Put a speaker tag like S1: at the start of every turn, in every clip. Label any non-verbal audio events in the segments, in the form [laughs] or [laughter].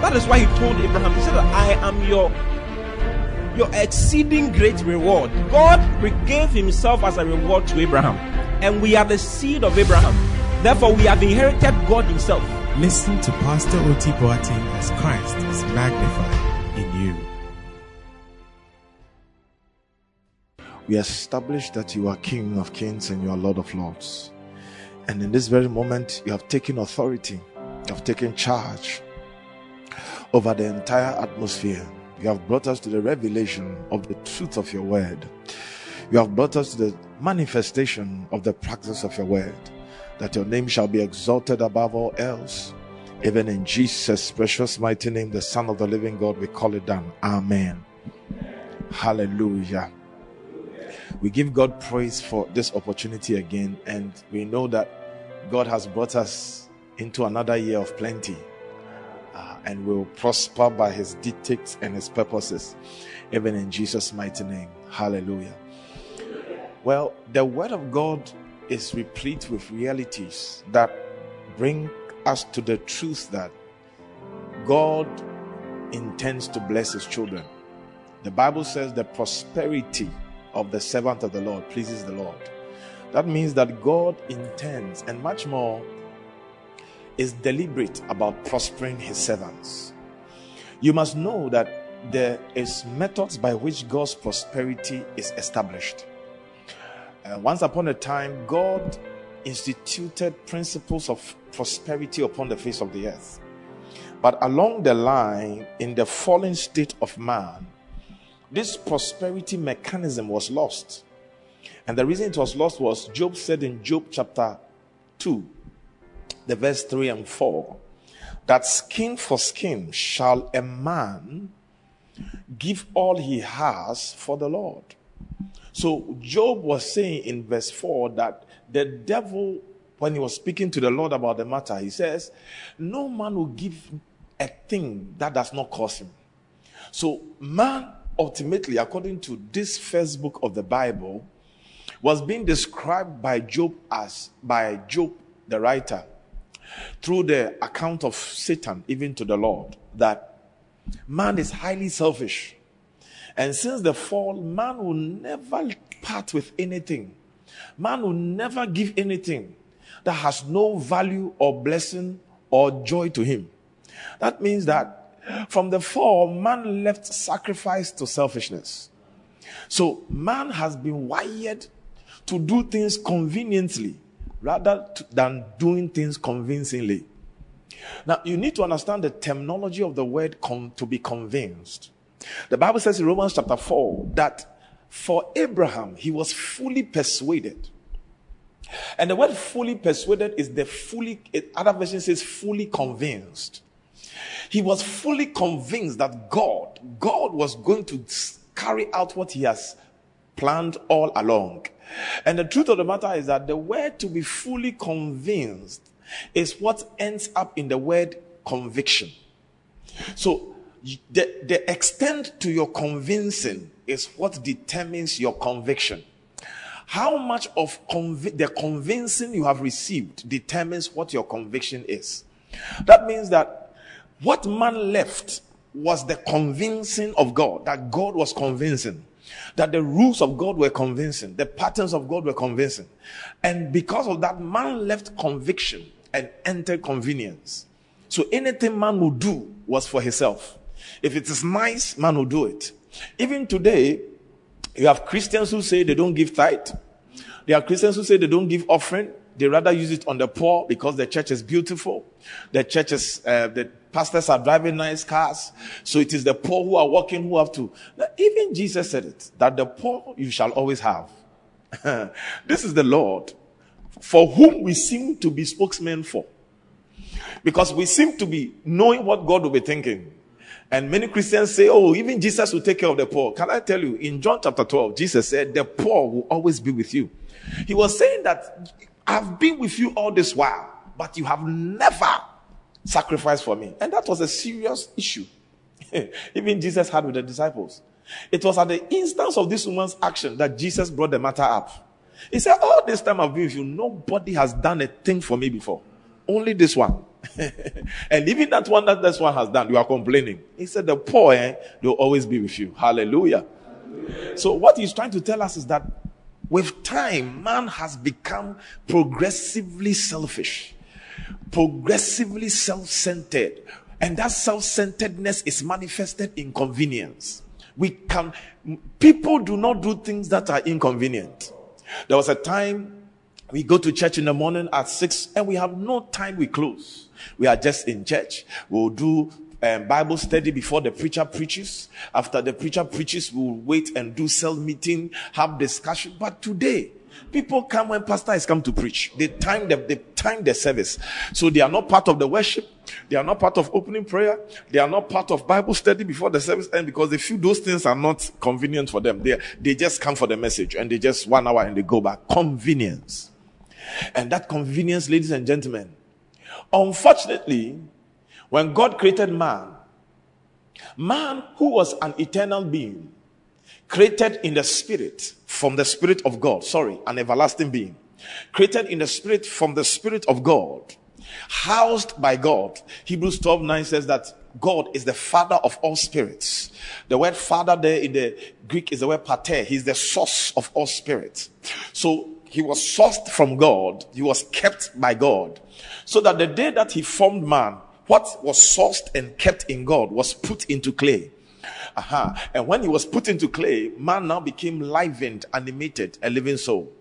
S1: that is why He told Abraham, He said, I am your your exceeding great reward. God gave Himself as a reward to Abraham, and we are the seed of Abraham. Therefore, we have inherited God Himself.
S2: Listen to Pastor Oti Boateng as Christ is magnified in you.
S3: We establish that you are King of kings and you are Lord of lords. And in this very moment, you have taken authority, you have taken charge over the entire atmosphere. You have brought us to the revelation of the truth of your word. You have brought us to the manifestation of the practice of your word, that your name shall be exalted above all else. Even in Jesus' precious mighty name, the Son of the living God, we call it done. Amen. Hallelujah. We give God praise for this opportunity again, and we know that God has brought us into another year of plenty and will prosper by his dictates and his purposes, even in Jesus' mighty name. Hallelujah. Well, the word of God is replete with realities that bring us to the truth that God intends to bless his children. The Bible says the prosperity of the servant of the Lord pleases the Lord. That means that God intends and much more is deliberate about prospering his servants. You must know that there is methods by which God's prosperity is established. Uh, once upon a time, God instituted principles of prosperity upon the face of the earth. But along the line, in the fallen state of man, this prosperity mechanism was lost. And the reason it was lost was Job said in Job chapter 2, the verse 3 and 4, that skin for skin shall a man give all he has for the Lord. So Job was saying in verse 4 that the devil, when he was speaking to the Lord about the matter, he says, No man will give a thing that does not cost him. So man ultimately, according to this first book of the Bible, was being described by Job as by Job the writer through the account of Satan, even to the Lord, that man is highly selfish. And since the fall, man will never part with anything. Man will never give anything that has no value or blessing or joy to him. That means that from the fall, man left sacrifice to selfishness. So man has been wired to do things conveniently rather to, than doing things convincingly. Now, you need to understand the terminology of the word con- to be convinced. The Bible says in Romans chapter 4 that for Abraham, he was fully persuaded. And the word fully persuaded is the fully, other version says fully convinced. He was fully convinced that God, God was going to carry out what he has planned all along. And the truth of the matter is that the word to be fully convinced is what ends up in the word conviction. So the, the extent to your convincing is what determines your conviction. How much of the convincing you have received determines what your conviction is. That means that what man left was the convincing of God, that God was convincing, that the rules of God were convincing, the patterns of God were convincing. And because of that, man left conviction and entered convenience. So anything man would do was for himself. If it is nice, man will do it. Even today, you have Christians who say they don't give tithe. There are Christians who say they don't give offering. They rather use it on the poor because the church is beautiful. The church is, uh, the Pastors are driving nice cars. So it is the poor who are working who have to. Even Jesus said it that the poor you shall always have. [laughs] this is the Lord for whom we seem to be spokesmen for. Because we seem to be knowing what God will be thinking. And many Christians say, oh, even Jesus will take care of the poor. Can I tell you, in John chapter 12, Jesus said, the poor will always be with you. He was saying that I've been with you all this while, but you have never sacrificed for me. And that was a serious issue. [laughs] even Jesus had with the disciples. It was at the instance of this woman's action that Jesus brought the matter up. He said, All this time I've been with you, nobody has done a thing for me before. Only this one. [laughs] and even that one that this one has done, you are complaining. He said, The poor, eh, they'll always be with you. Hallelujah. Hallelujah. So, what he's trying to tell us is that with time, man has become progressively selfish, progressively self centered. And that self centeredness is manifested in convenience. We can, people do not do things that are inconvenient. There was a time we go to church in the morning at six and we have no time we close. We are just in church. We'll do um, Bible study before the preacher preaches. After the preacher preaches, we'll wait and do cell meeting, have discussion. But today, people come when pastor has come to preach. They time the, they time the service. So they are not part of the worship. They are not part of opening prayer. They are not part of Bible study before the service end because they feel those things are not convenient for them. They, they just come for the message and they just one hour and they go back. Convenience. And that convenience, ladies and gentlemen, unfortunately, when God created man, man who was an eternal being, created in the spirit from the spirit of God, sorry, an everlasting being, created in the spirit from the spirit of God, housed by God. Hebrews 12 9 says that God is the father of all spirits. The word father there in the Greek is the word pater. He's the source of all spirits. So he was sourced from God. He was kept by God. So that the day that he formed man, what was sourced and kept in God was put into clay. Aha. And when he was put into clay, man now became livened, animated, a living soul.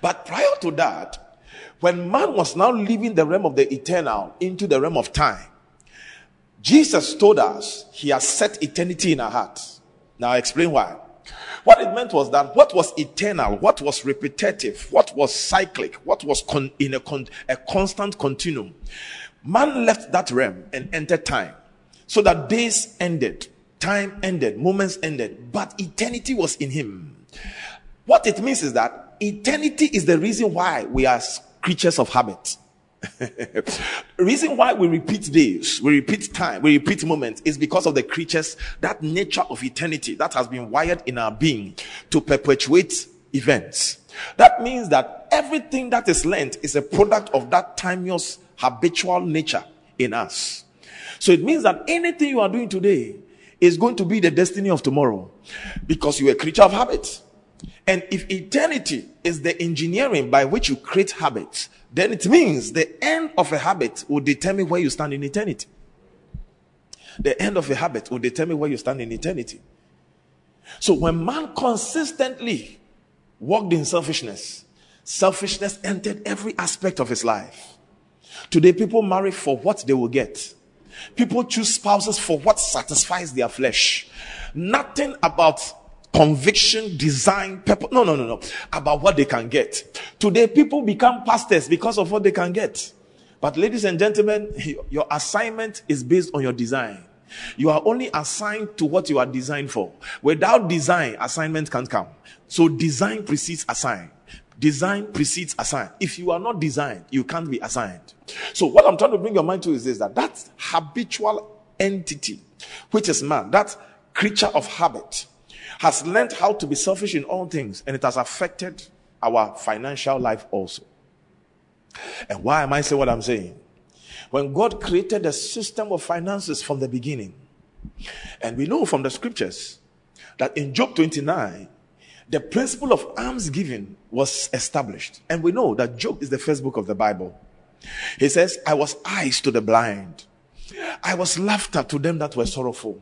S3: But prior to that, when man was now leaving the realm of the eternal into the realm of time, Jesus told us he has set eternity in our hearts. Now I explain why. What it meant was that what was eternal, what was repetitive, what was cyclic, what was con- in a, con- a constant continuum, man left that realm and entered time. So that days ended, time ended, moments ended, but eternity was in him. What it means is that eternity is the reason why we are creatures of habit. [laughs] reason why we repeat days, we repeat time, we repeat moments is because of the creatures, that nature of eternity that has been wired in our being to perpetuate events. That means that everything that is learned is a product of that timeless habitual nature in us. So it means that anything you are doing today is going to be the destiny of tomorrow because you're a creature of habit. And if eternity is the engineering by which you create habits, then it means the end of a habit will determine where you stand in eternity. The end of a habit will determine where you stand in eternity. So when man consistently walked in selfishness, selfishness entered every aspect of his life. Today, people marry for what they will get. People choose spouses for what satisfies their flesh. Nothing about conviction, design, purpose. No, no, no, no. About what they can get. Today, people become pastors because of what they can get. But, ladies and gentlemen, [laughs] your assignment is based on your design. You are only assigned to what you are designed for. Without design, assignment can't come. So, design precedes assign. Design precedes assign. If you are not designed, you can't be assigned. So, what I'm trying to bring your mind to is this that that habitual entity, which is man, that creature of habit, has learned how to be selfish in all things, and it has affected our financial life also. And why am I saying what I'm saying? When God created a system of finances from the beginning, and we know from the scriptures that in Job 29, the principle of alms giving was established. And we know that Job is the first book of the Bible. He says, I was eyes to the blind. I was laughter to them that were sorrowful.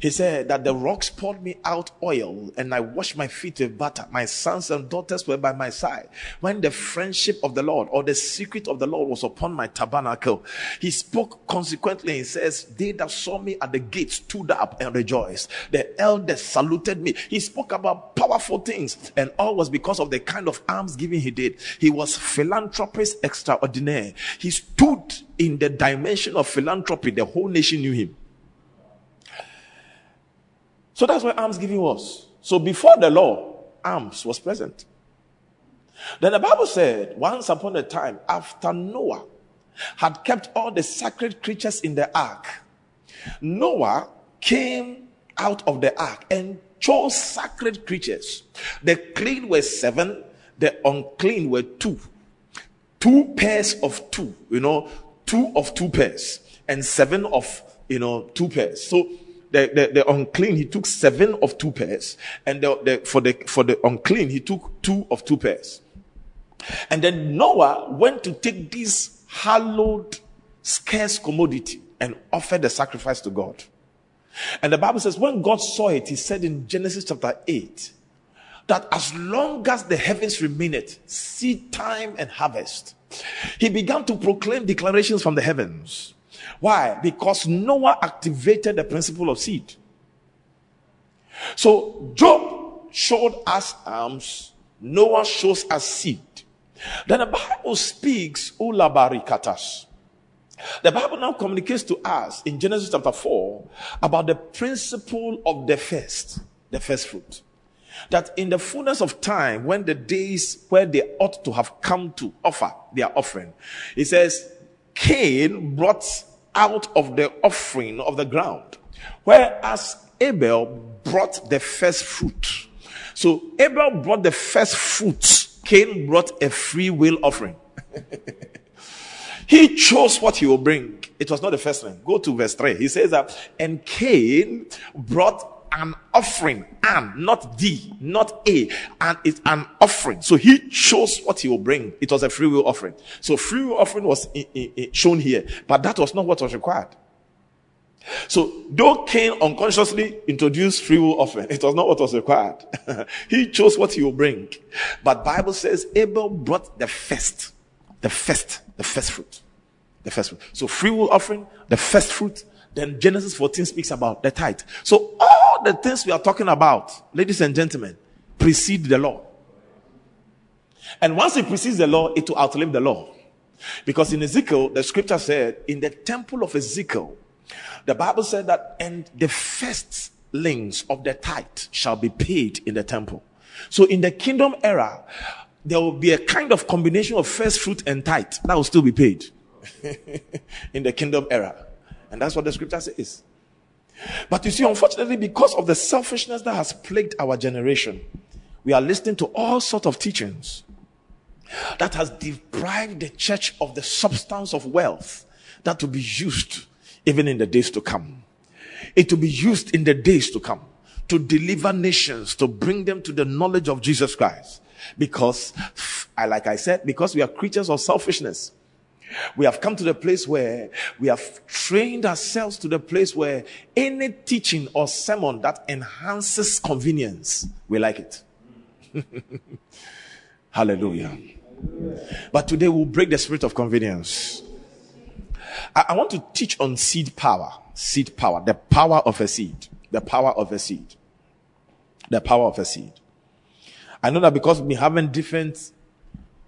S3: He said that the rocks poured me out oil and I washed my feet with butter. My sons and daughters were by my side. When the friendship of the Lord or the secret of the Lord was upon my tabernacle, he spoke consequently. He says, They that saw me at the gate stood up and rejoiced. The elders saluted me. He spoke about powerful things, and all was because of the kind of alms giving he did. He was philanthropist extraordinaire. He stood in the dimension of philanthropy. The whole nation knew him. So that's where almsgiving was. So before the law, alms was present. Then the Bible said, once upon a time, after Noah had kept all the sacred creatures in the ark, Noah came out of the ark and chose sacred creatures. The clean were seven, the unclean were two. Two pairs of two, you know, two of two pairs, and seven of, you know, two pairs. So the, the, the, unclean, he took seven of two pairs, and the, the, for the for the unclean, he took two of two pairs. And then Noah went to take this hallowed, scarce commodity and offer the sacrifice to God. And the Bible says, when God saw it, he said in Genesis chapter 8, that as long as the heavens remained, seed time and harvest, he began to proclaim declarations from the heavens. Why? Because Noah activated the principle of seed. So Job showed us alms, Noah shows us seed. Then the Bible speaks ulabarikatas. The Bible now communicates to us in Genesis chapter 4 about the principle of the first, the first fruit. That in the fullness of time, when the days where they ought to have come to offer their offering, it says, Cain brought out of the offering of the ground, whereas Abel brought the first fruit. So Abel brought the first fruits. Cain brought a free will offering. [laughs] he chose what he will bring. It was not the first one. Go to verse 3. He says that, and Cain brought an offering, and not D, not A, and it's an offering. So he chose what he will bring. It was a free will offering. So free will offering was in, in, in, shown here, but that was not what was required. So though Cain unconsciously introduced free will offering, it was not what was required. [laughs] he chose what he will bring. But Bible says Abel brought the first, the first, the first fruit. The first fruit. So free will offering, the first fruit, then Genesis 14 speaks about the tithe. So all the things we are talking about, ladies and gentlemen, precede the law. And once it precedes the law, it will outlive the law. Because in Ezekiel, the scripture said, in the temple of Ezekiel, the Bible said that, and the firstlings of the tithe shall be paid in the temple. So in the kingdom era, there will be a kind of combination of first fruit and tithe that will still be paid [laughs] in the kingdom era. And that's what the scripture says. But you see, unfortunately, because of the selfishness that has plagued our generation, we are listening to all sorts of teachings that has deprived the church of the substance of wealth that will be used even in the days to come. It will be used in the days to come to deliver nations, to bring them to the knowledge of Jesus Christ. Because, like I said, because we are creatures of selfishness. We have come to the place where we have trained ourselves to the place where any teaching or sermon that enhances convenience, we like it. [laughs] Hallelujah. But today we'll break the spirit of convenience. I, I want to teach on seed power. Seed power. The power of a seed. The power of a seed. The power of a seed. I know that because we have been having different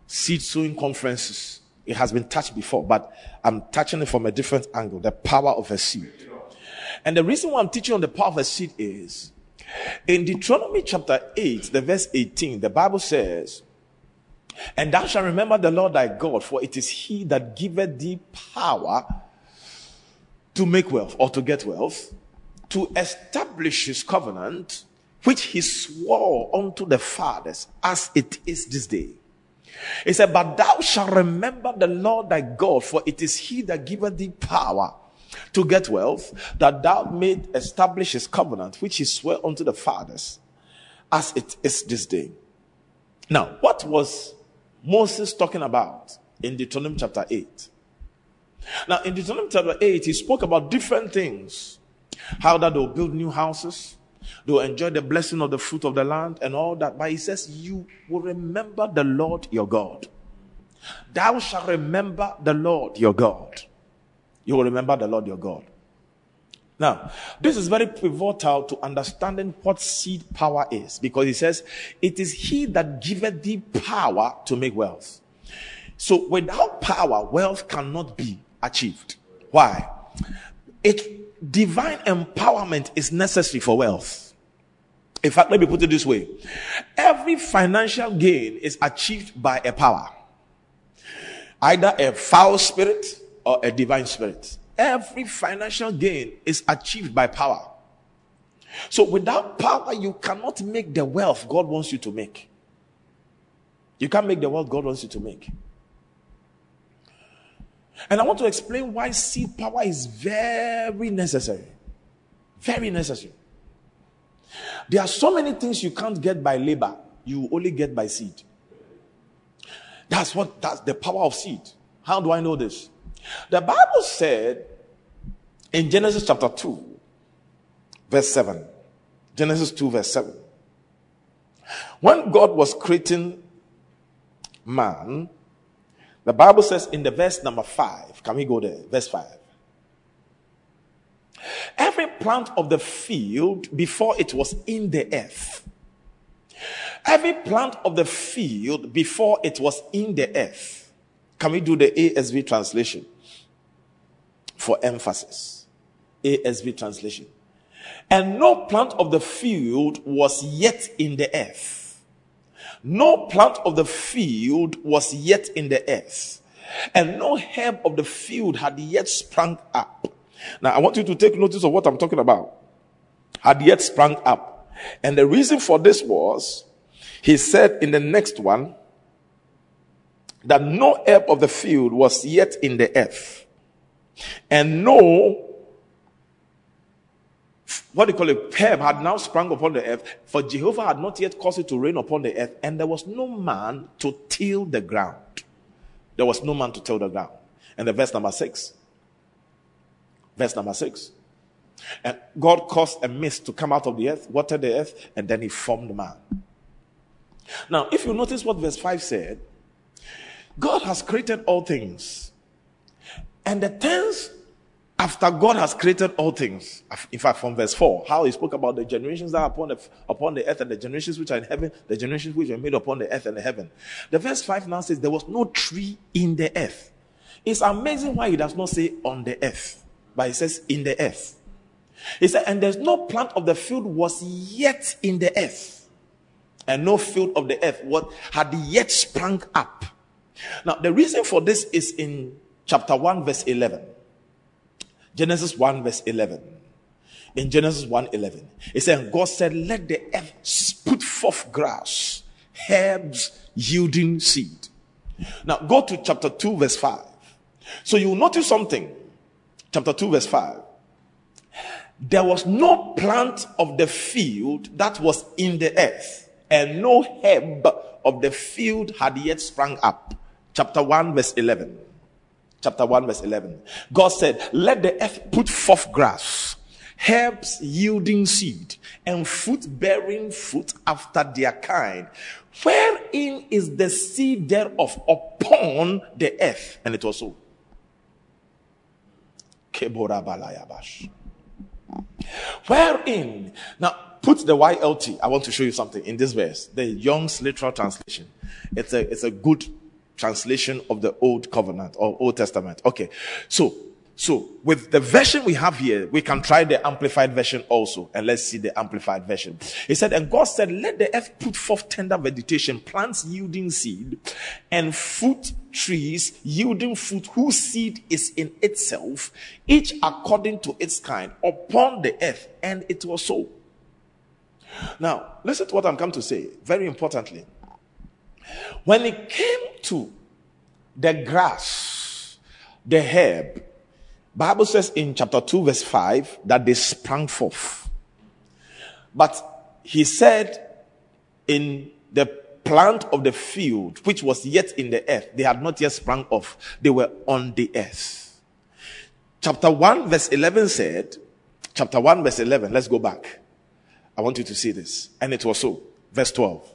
S3: seed sowing conferences, it has been touched before, but I'm touching it from a different angle the power of a seed. And the reason why I'm teaching on the power of a seed is in Deuteronomy chapter 8, the verse 18, the Bible says, And thou shalt remember the Lord thy God, for it is he that giveth thee power to make wealth or to get wealth, to establish his covenant, which he swore unto the fathers, as it is this day he said, But thou shalt remember the Lord thy God, for it is he that giveth thee power to get wealth, that thou may establish his covenant, which he swore unto the fathers, as it is this day. Now, what was Moses talking about in Deuteronomy chapter 8? Now, in Deuteronomy chapter 8, he spoke about different things. How that they'll build new houses, They'll enjoy the blessing of the fruit of the land and all that. But he says, You will remember the Lord your God. Thou shalt remember the Lord your God. You will remember the Lord your God. Now, this is very pivotal to understanding what seed power is because he says, It is he that giveth thee power to make wealth. So without power, wealth cannot be achieved. Why? It divine empowerment is necessary for wealth. In fact, let me put it this way every financial gain is achieved by a power, either a foul spirit or a divine spirit. Every financial gain is achieved by power. So without power, you cannot make the wealth God wants you to make. You can't make the wealth God wants you to make. And I want to explain why seed power is very necessary. Very necessary. There are so many things you can't get by labor, you only get by seed. That's what that's the power of seed. How do I know this? The Bible said in Genesis chapter 2, verse 7. Genesis 2, verse 7. When God was creating man, the Bible says in the verse number 5, can we go there? Verse 5. Every plant of the field before it was in the earth. Every plant of the field before it was in the earth. Can we do the ASV translation for emphasis? ASV translation. And no plant of the field was yet in the earth. No plant of the field was yet in the earth. And no herb of the field had yet sprung up. Now, I want you to take notice of what I'm talking about. Had yet sprung up. And the reason for this was, he said in the next one, that no herb of the field was yet in the earth. And no what do you call it, herb had now sprung upon the earth, for Jehovah had not yet caused it to rain upon the earth, and there was no man to till the ground. There was no man to till the ground. And the verse number six. Verse number six. And God caused a mist to come out of the earth, watered the earth, and then he formed man. Now, if you notice what verse 5 said, God has created all things. And the tense after God has created all things, in fact, from verse 4, how he spoke about the generations that are upon the, upon the earth and the generations which are in heaven, the generations which are made upon the earth and the heaven. The verse 5 now says, There was no tree in the earth. It's amazing why he does not say on the earth, but he says in the earth. He said, And there's no plant of the field was yet in the earth, and no field of the earth what had yet sprung up. Now, the reason for this is in chapter 1, verse 11. Genesis 1, verse 11. In Genesis 1 11, it said, God said, Let the earth put forth grass, herbs yielding seed. Now go to chapter 2, verse 5. So you notice something. Chapter 2, verse 5. There was no plant of the field that was in the earth, and no herb of the field had yet sprung up. Chapter 1, verse 11 chapter 1, verse 11. God said, Let the earth put forth grass, herbs yielding seed, and fruit bearing fruit after their kind. Wherein is the seed thereof upon the earth? And it was so. Wherein, now put the YLT. I want to show you something in this verse, the Young's literal translation. It's a, it's a good translation of the Old Covenant or Old Testament. Okay. So, so with the version we have here, we can try the amplified version also. And let's see the amplified version. He said, and God said, let the earth put forth tender vegetation, plants yielding seed, and fruit trees yielding fruit whose seed is in itself, each according to its kind, upon the earth. And it was so. Now, listen to what I'm come to say. Very importantly. When it came to the grass, the herb, Bible says in chapter 2 verse 5 that they sprang forth. But he said in the plant of the field, which was yet in the earth, they had not yet sprung off. They were on the earth. Chapter 1 verse 11 said, chapter 1 verse 11, let's go back. I want you to see this. And it was so. Verse 12.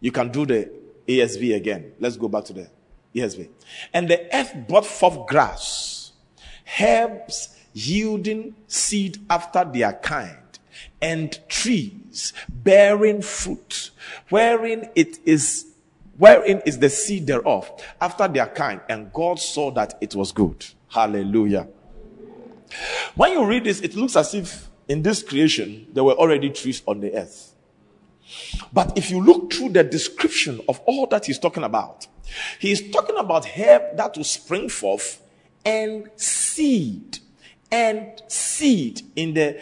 S3: You can do the ASV again. Let's go back to the ESV. And the earth brought forth grass, herbs yielding seed after their kind, and trees bearing fruit, wherein it is wherein is the seed thereof after their kind and god saw that it was good. Hallelujah. When you read this it looks as if in this creation there were already trees on the earth. But if you look through the description of all that he's talking about, he's talking about herb that will spring forth and seed. And seed. In the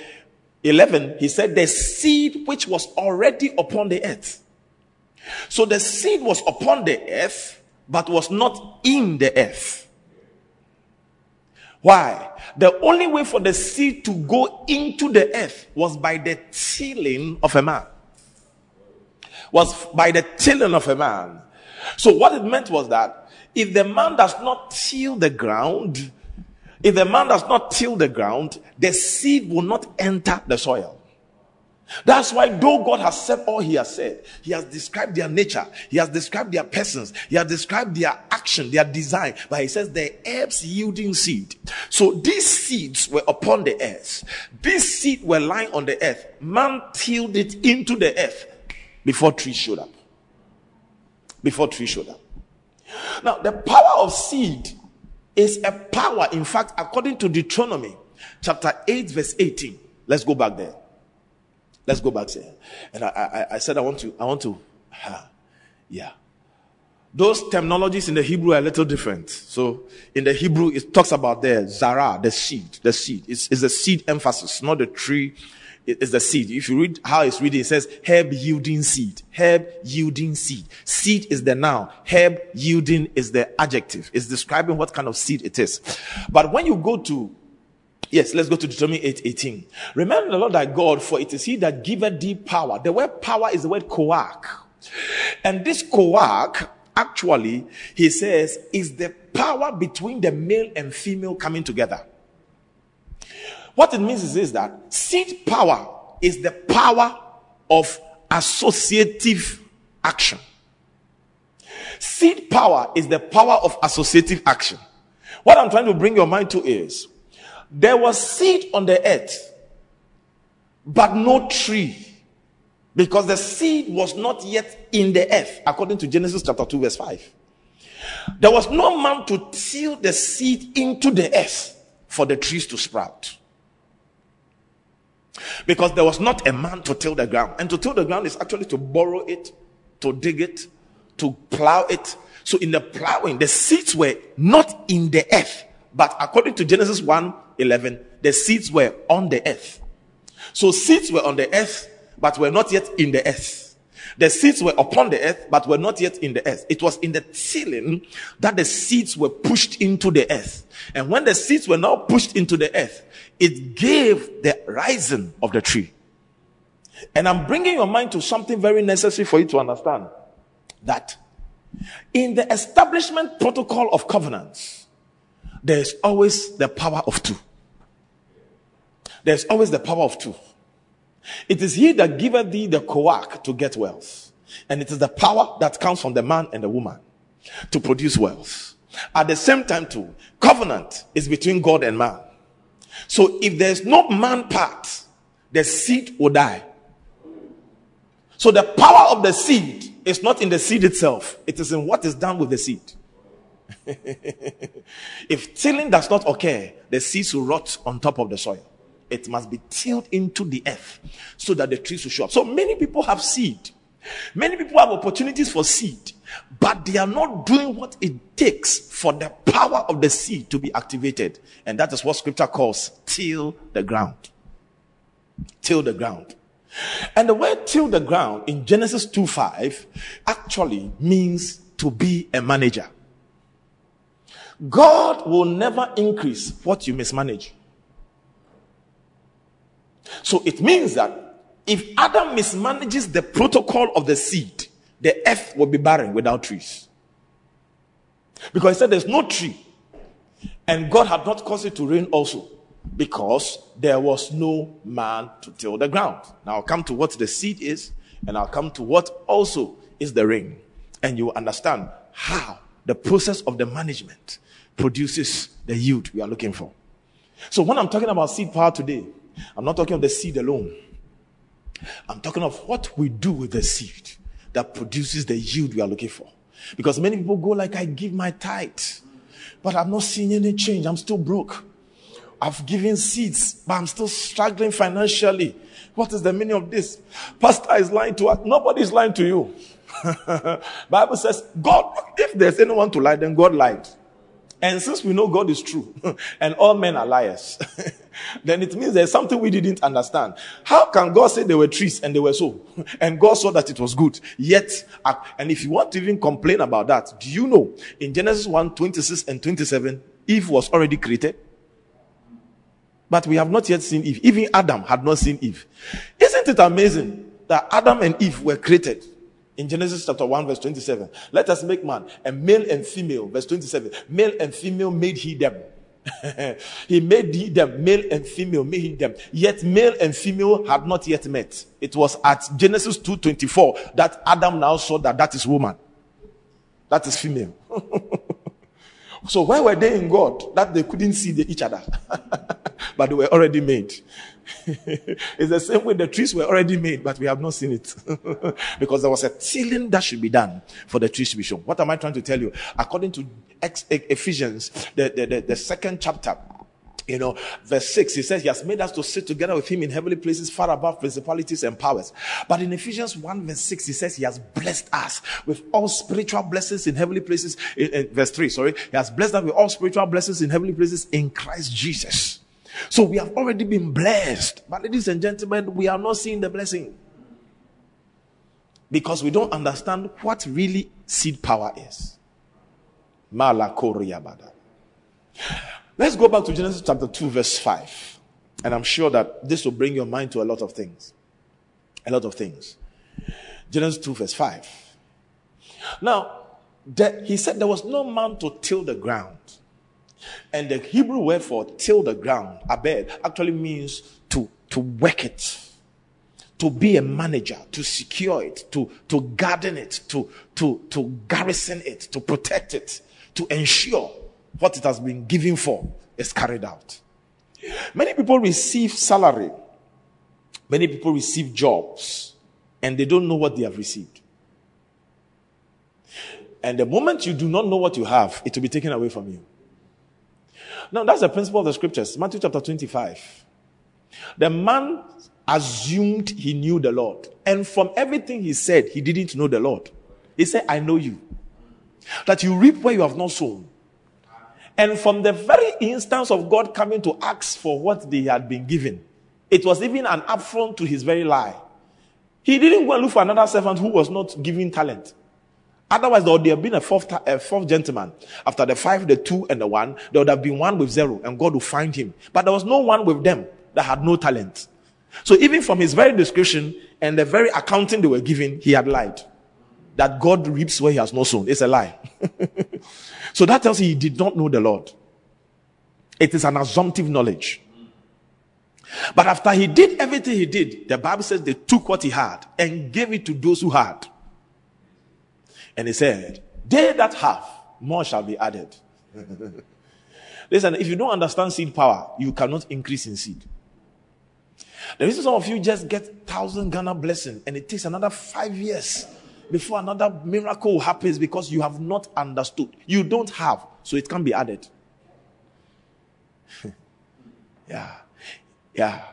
S3: 11, he said the seed which was already upon the earth. So the seed was upon the earth, but was not in the earth. Why? The only way for the seed to go into the earth was by the tilling of a man. Was by the tilling of a man. So what it meant was that if the man does not till the ground, if the man does not till the ground, the seed will not enter the soil. That's why, though God has said all He has said, He has described their nature, He has described their persons, He has described their action, their design, but He says the herbs yielding seed. So these seeds were upon the earth. These seeds were lying on the earth. Man tilled it into the earth before trees showed up. Before trees showed up. Now, the power of seed is a power, in fact, according to Deuteronomy chapter 8, verse 18. Let's go back there. Let's go back there. And I, I, I said I want to, I want to, yeah. Those terminologies in the Hebrew are a little different. So in the Hebrew, it talks about the zara, the seed, the seed. It's, it's the seed emphasis, not the tree. It's the seed. If you read how it's reading, it says herb yielding seed. Herb yielding seed. Seed is the noun. Herb yielding is the adjective. It's describing what kind of seed it is. But when you go to Yes, let's go to Deuteronomy 8 18. Remember the Lord thy God, for it is he that giveth thee power. The word power is the word koach. And this koach, actually, he says, is the power between the male and female coming together. What it means is, is that seed power is the power of associative action. Seed power is the power of associative action. What I'm trying to bring your mind to is there was seed on the earth, but no tree. Because the seed was not yet in the earth, according to Genesis chapter 2, verse 5. There was no man to till the seed into the earth for the trees to sprout. Because there was not a man to till the ground. And to till the ground is actually to borrow it, to dig it, to plow it. So in the plowing, the seeds were not in the earth, but according to Genesis 1 11, the seeds were on the earth. So seeds were on the earth, but were not yet in the earth. The seeds were upon the earth, but were not yet in the earth. It was in the tilling that the seeds were pushed into the earth. And when the seeds were now pushed into the earth, it gave the rising of the tree. And I'm bringing your mind to something very necessary for you to understand that in the establishment protocol of covenants, there's always the power of two. There's always the power of two. It is he that giveth thee the koach to get wealth. And it is the power that comes from the man and the woman to produce wealth. At the same time, too, covenant is between God and man. So if there's no man part, the seed will die. So the power of the seed is not in the seed itself, it is in what is done with the seed. [laughs] if tilling does not occur, the seeds will rot on top of the soil. It must be tilled into the earth so that the trees will show up. So many people have seed. Many people have opportunities for seed, but they are not doing what it takes for the power of the seed to be activated. And that is what scripture calls till the ground. Till the ground. And the word till the ground in Genesis 2 5 actually means to be a manager. God will never increase what you mismanage. So it means that if Adam mismanages the protocol of the seed, the earth will be barren without trees. Because he said there's no tree. And God had not caused it to rain also because there was no man to till the ground. Now I'll come to what the seed is and I'll come to what also is the rain. And you will understand how the process of the management produces the yield we are looking for. So when I'm talking about seed power today, I'm not talking of the seed alone. I'm talking of what we do with the seed that produces the yield we are looking for. Because many people go like, I give my tithe, but I'm not seeing any change. I'm still broke. I've given seeds, but I'm still struggling financially. What is the meaning of this? Pastor is lying to us. Nobody is lying to you. [laughs] Bible says, God, if there's anyone to lie, then God lied. And since we know God is true [laughs] and all men are liars, [laughs] then it means there's something we didn't understand. How can God say there were trees and they were so? [laughs] And God saw that it was good. Yet, uh, and if you want to even complain about that, do you know in Genesis 1 26 and 27, Eve was already created? But we have not yet seen Eve. Even Adam had not seen Eve. Isn't it amazing that Adam and Eve were created? In Genesis chapter 1, verse 27, let us make man a male and female. Verse 27, male and female made he them. [laughs] he made he them, male and female made he them. Yet male and female had not yet met. It was at Genesis 2:24 that Adam now saw that that is woman, that is female. [laughs] so why were they in God that they couldn't see the, each other, [laughs] but they were already made? [laughs] it's the same way the trees were already made, but we have not seen it. [laughs] because there was a tilling that should be done for the trees to be shown. What am I trying to tell you? According to Ephesians, the, the, the, the second chapter, you know, verse 6, he says, He has made us to sit together with Him in heavenly places, far above principalities and powers. But in Ephesians 1, verse 6, he says, He has blessed us with all spiritual blessings in heavenly places. In, in, verse 3, sorry, He has blessed us with all spiritual blessings in heavenly places in Christ Jesus. So we have already been blessed. But, ladies and gentlemen, we are not seeing the blessing because we don't understand what really seed power is. Let's go back to Genesis chapter 2, verse 5. And I'm sure that this will bring your mind to a lot of things. A lot of things. Genesis 2, verse 5. Now, he said there was no man to till the ground. And the Hebrew word for till the ground, abed, actually means to, to work it, to be a manager, to secure it, to, to garden it, to, to, to garrison it, to protect it, to ensure what it has been given for is carried out. Many people receive salary, many people receive jobs, and they don't know what they have received. And the moment you do not know what you have, it will be taken away from you. Now, that's the principle of the scriptures. Matthew chapter 25. The man assumed he knew the Lord. And from everything he said, he didn't know the Lord. He said, I know you. That you reap where you have not sown. And from the very instance of God coming to ask for what they had been given, it was even an affront to his very lie. He didn't go and look for another servant who was not given talent. Otherwise, there would have been a fourth, a fourth gentleman. After the five, the two, and the one, there would have been one with zero, and God would find him. But there was no one with them that had no talent. So even from his very description and the very accounting they were giving, he had lied. That God reaps where he has no sown. It's a lie. [laughs] so that tells you he did not know the Lord. It is an assumptive knowledge. But after he did everything he did, the Bible says they took what he had and gave it to those who had. And he said, They that have, more shall be added. [laughs] Listen, if you don't understand seed power, you cannot increase in seed. The reason some of you just get thousand Ghana blessing and it takes another five years before another miracle happens because you have not understood. You don't have, so it can be added. [laughs] yeah. Yeah.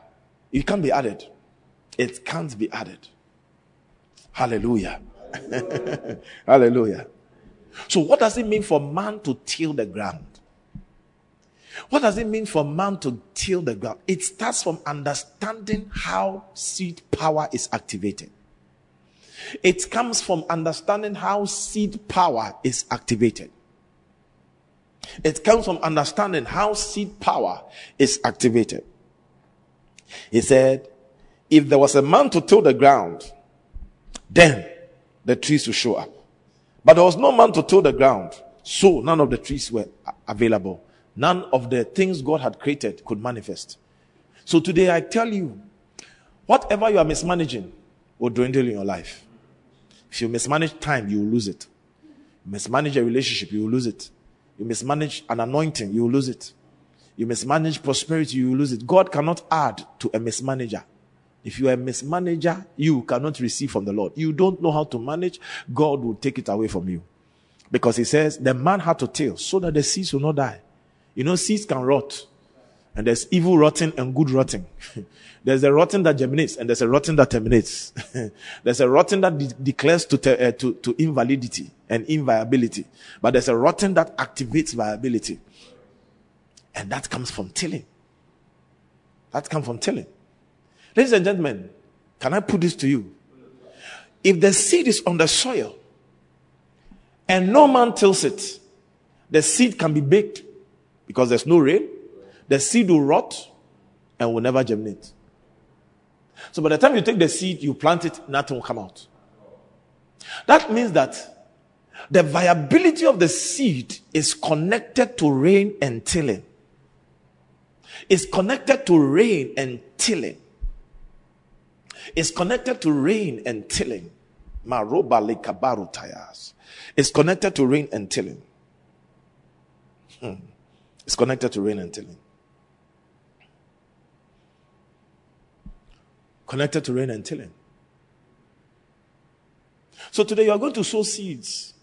S3: It can't be added. It can't be added. Hallelujah. [laughs] Hallelujah. So, what does it mean for man to till the ground? What does it mean for man to till the ground? It starts from understanding how seed power is activated. It comes from understanding how seed power is activated. It comes from understanding how seed power is activated. He said, if there was a man to till the ground, then the trees to show up. But there was no man to till the ground, so none of the trees were available. None of the things God had created could manifest. So today I tell you, whatever you are mismanaging will dwindle in your life. If you mismanage time, you will lose it. You mismanage a relationship, you will lose it. You mismanage an anointing, you will lose it. You mismanage prosperity, you will lose it. God cannot add to a mismanager. If you are a mismanager, you cannot receive from the Lord. You don't know how to manage, God will take it away from you. Because he says the man had to till so that the seeds will not die. You know, seeds can rot. And there's evil rotting and good rotting. [laughs] there's a rotting that germinates and there's a rotting that terminates. [laughs] there's a rotting that de- declares to, te- uh, to, to invalidity and inviability. But there's a rotting that activates viability. And that comes from tilling. That comes from tilling. Ladies and gentlemen, can I put this to you? If the seed is on the soil and no man tills it, the seed can be baked because there's no rain. The seed will rot and will never germinate. So by the time you take the seed, you plant it, nothing will come out. That means that the viability of the seed is connected to rain and tilling. It's connected to rain and tilling. It's connected to rain and tilling. Maroba lekabaru. It's connected to rain and tilling. Hmm. It's connected to rain and tilling. Connected to rain and tilling. So today you are going to sow seeds.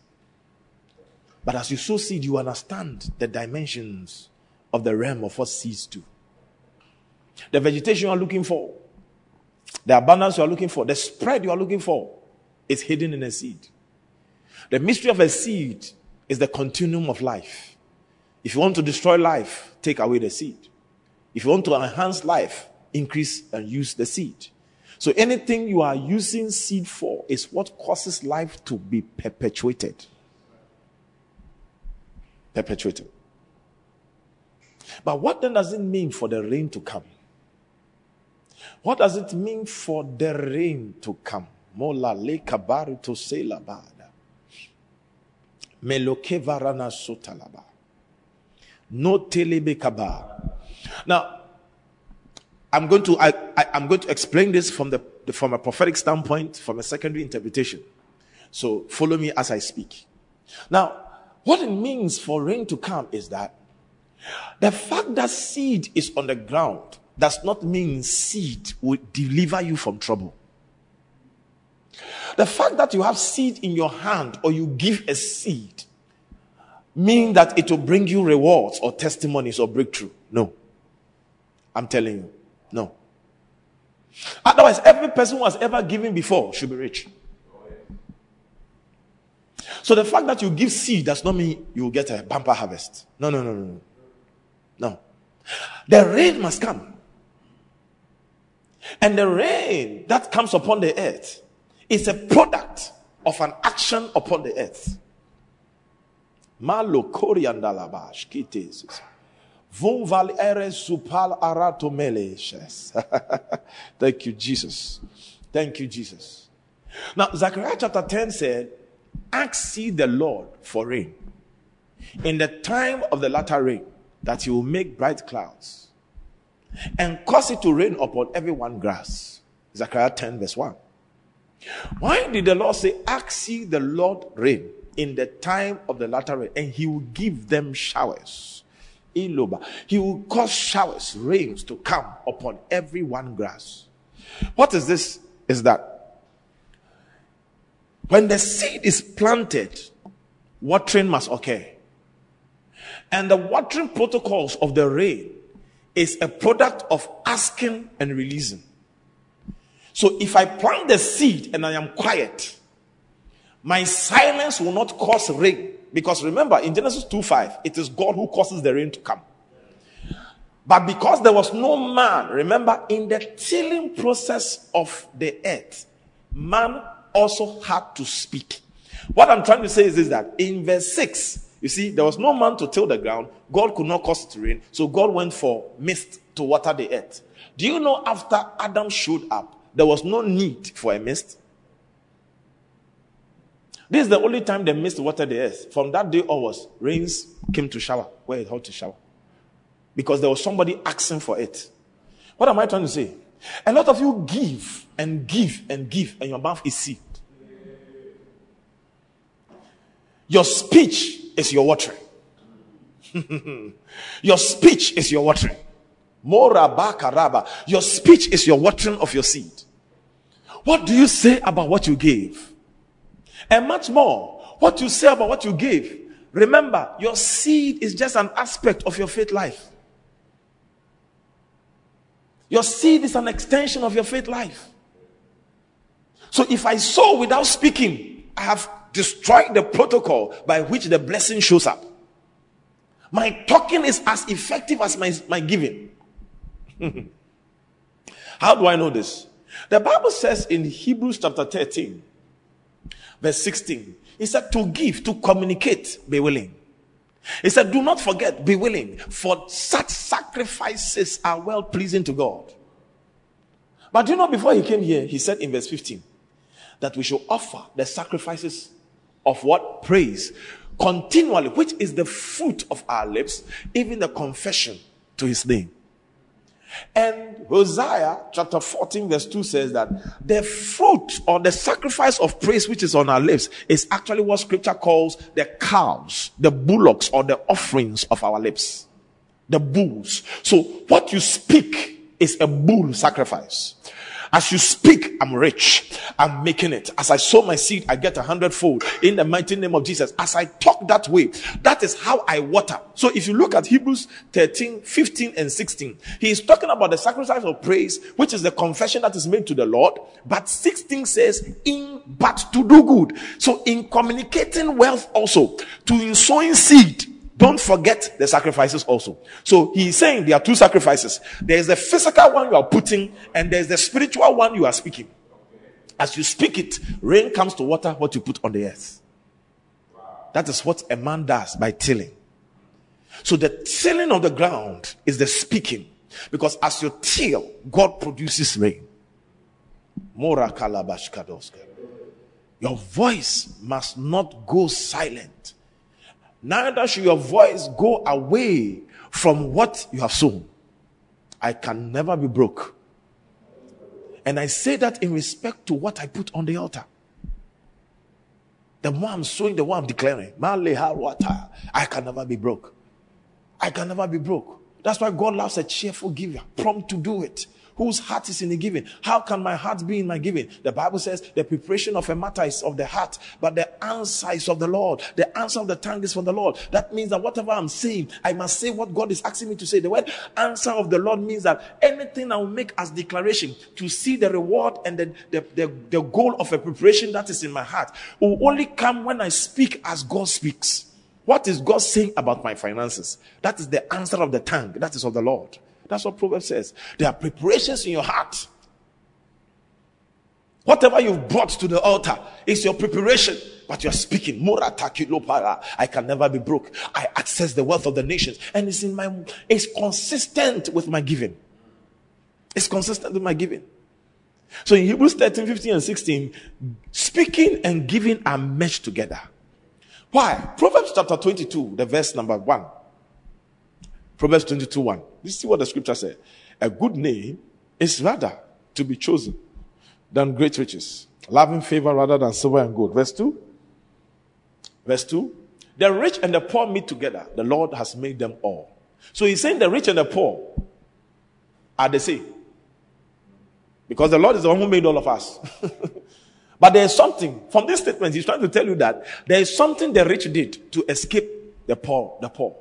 S3: But as you sow seed, you understand the dimensions of the realm of what seeds do. The vegetation you are looking for, the abundance you are looking for, the spread you are looking for is hidden in a seed. The mystery of a seed is the continuum of life. If you want to destroy life, take away the seed. If you want to enhance life, increase and use the seed. So anything you are using seed for is what causes life to be perpetuated. Perpetuated. But what then does it mean for the rain to come? What does it mean for the rain to come? Mola le kabaru to se labada. Meloke varana sotalaba. No telebe kabar. Now, I'm going to I, I, am going to explain this from the from a prophetic standpoint, from a secondary interpretation. So follow me as I speak. Now, what it means for rain to come is that the fact that seed is on the ground does not mean seed will deliver you from trouble. The fact that you have seed in your hand or you give a seed mean that it will bring you rewards or testimonies or breakthrough. No. I'm telling you. No. Otherwise, every person who has ever given before should be rich. So the fact that you give seed does not mean you will get a bumper harvest. No, no, no, no, no. No. The rain must come. And the rain that comes upon the earth is a product of an action upon the earth. Malo koriandalabash kitesis. Supal [laughs] Thank you, Jesus. Thank you, Jesus. Now, Zechariah chapter 10 said, Ask ye the Lord for rain in the time of the latter rain, that he will make bright clouds and cause it to rain upon every one grass. Zechariah 10, verse 1. Why did the Lord say, Ask ye the Lord rain in the time of the latter rain, and he will give them showers? Iloba. He will cause showers, rains to come upon every one grass. What is this? Is that when the seed is planted, watering must occur. And the watering protocols of the rain is a product of asking and releasing. So if I plant the seed and I am quiet, my silence will not cause rain. Because remember, in Genesis 2 5, it is God who causes the rain to come. But because there was no man, remember, in the tilling process of the earth, man also had to speak. What I'm trying to say is this that in verse 6, you see, there was no man to till the ground. God could not cause it to rain. So God went for mist to water the earth. Do you know after Adam showed up, there was no need for a mist? This is the only time the mist watered the earth. From that day onwards, rains came to shower where it had to shower. Because there was somebody asking for it. What am I trying to say? A lot of you give and give and give, and your mouth is sealed. Your speech is your watering. [laughs] your speech is your watering. Morabakaraba. Your speech is your watering of your seed. What do you say about what you gave? And much more, what you say about what you gave. Remember, your seed is just an aspect of your faith life. Your seed is an extension of your faith life. So if I sow without speaking, I have destroyed the protocol by which the blessing shows up. My talking is as effective as my, my giving. [laughs] How do I know this? The Bible says in Hebrews chapter 13, verse 16, it said to give, to communicate, be willing. It said, Do not forget, be willing, for such sacrifices are well pleasing to God. But you know, before he came here, he said in verse 15 that we should offer the sacrifices of what? Praise continually, which is the fruit of our lips, even the confession to his name. And Hosea chapter 14, verse 2 says that the fruit or the sacrifice of praise which is on our lips is actually what scripture calls the calves, the bullocks, or the offerings of our lips. The bulls. So what you speak is a bull sacrifice. As you speak, I'm rich. I'm making it. As I sow my seed, I get a hundredfold in the mighty name of Jesus. As I talk that way, that is how I water. So if you look at Hebrews 13, 15, and 16, he is talking about the sacrifice of praise, which is the confession that is made to the Lord. But 16 says, in but to do good. So in communicating wealth also, to in sowing seed, don't forget the sacrifices also. So he's saying there are two sacrifices. There's the physical one you are putting, and there's the spiritual one you are speaking. As you speak it, rain comes to water what you put on the earth. That is what a man does by tilling. So the tilling of the ground is the speaking. Because as you till, God produces rain. Your voice must not go silent neither should your voice go away from what you have sown. I can never be broke. And I say that in respect to what I put on the altar. The more I'm sowing, the more I'm declaring. I can never be broke. I can never be broke. That's why God loves a cheerful giver, prompt to do it whose heart is in the giving. How can my heart be in my giving? The Bible says the preparation of a matter is of the heart, but the answer is of the Lord. The answer of the tongue is from the Lord. That means that whatever I'm saying, I must say what God is asking me to say. The word answer of the Lord means that anything I will make as declaration to see the reward and the, the, the, the goal of a preparation that is in my heart will only come when I speak as God speaks. What is God saying about my finances? That is the answer of the tongue. That is of the Lord. That's what Proverbs says. There are preparations in your heart. Whatever you've brought to the altar is your preparation, but you're speaking. I can never be broke. I access the wealth of the nations, and it's in my it's consistent with my giving. It's consistent with my giving. So in Hebrews 13, 15, and 16, speaking and giving are meshed together. Why? Proverbs chapter 22, the verse number 1. Proverbs 22 1. You see what the scripture said? A good name is rather to be chosen than great riches, loving favor rather than silver and gold. Verse 2. Verse 2. The rich and the poor meet together. The Lord has made them all. So he's saying the rich and the poor are the same. Because the Lord is the one who made all of us. [laughs] but there is something from this statement, he's trying to tell you that there is something the rich did to escape the poor, the poor.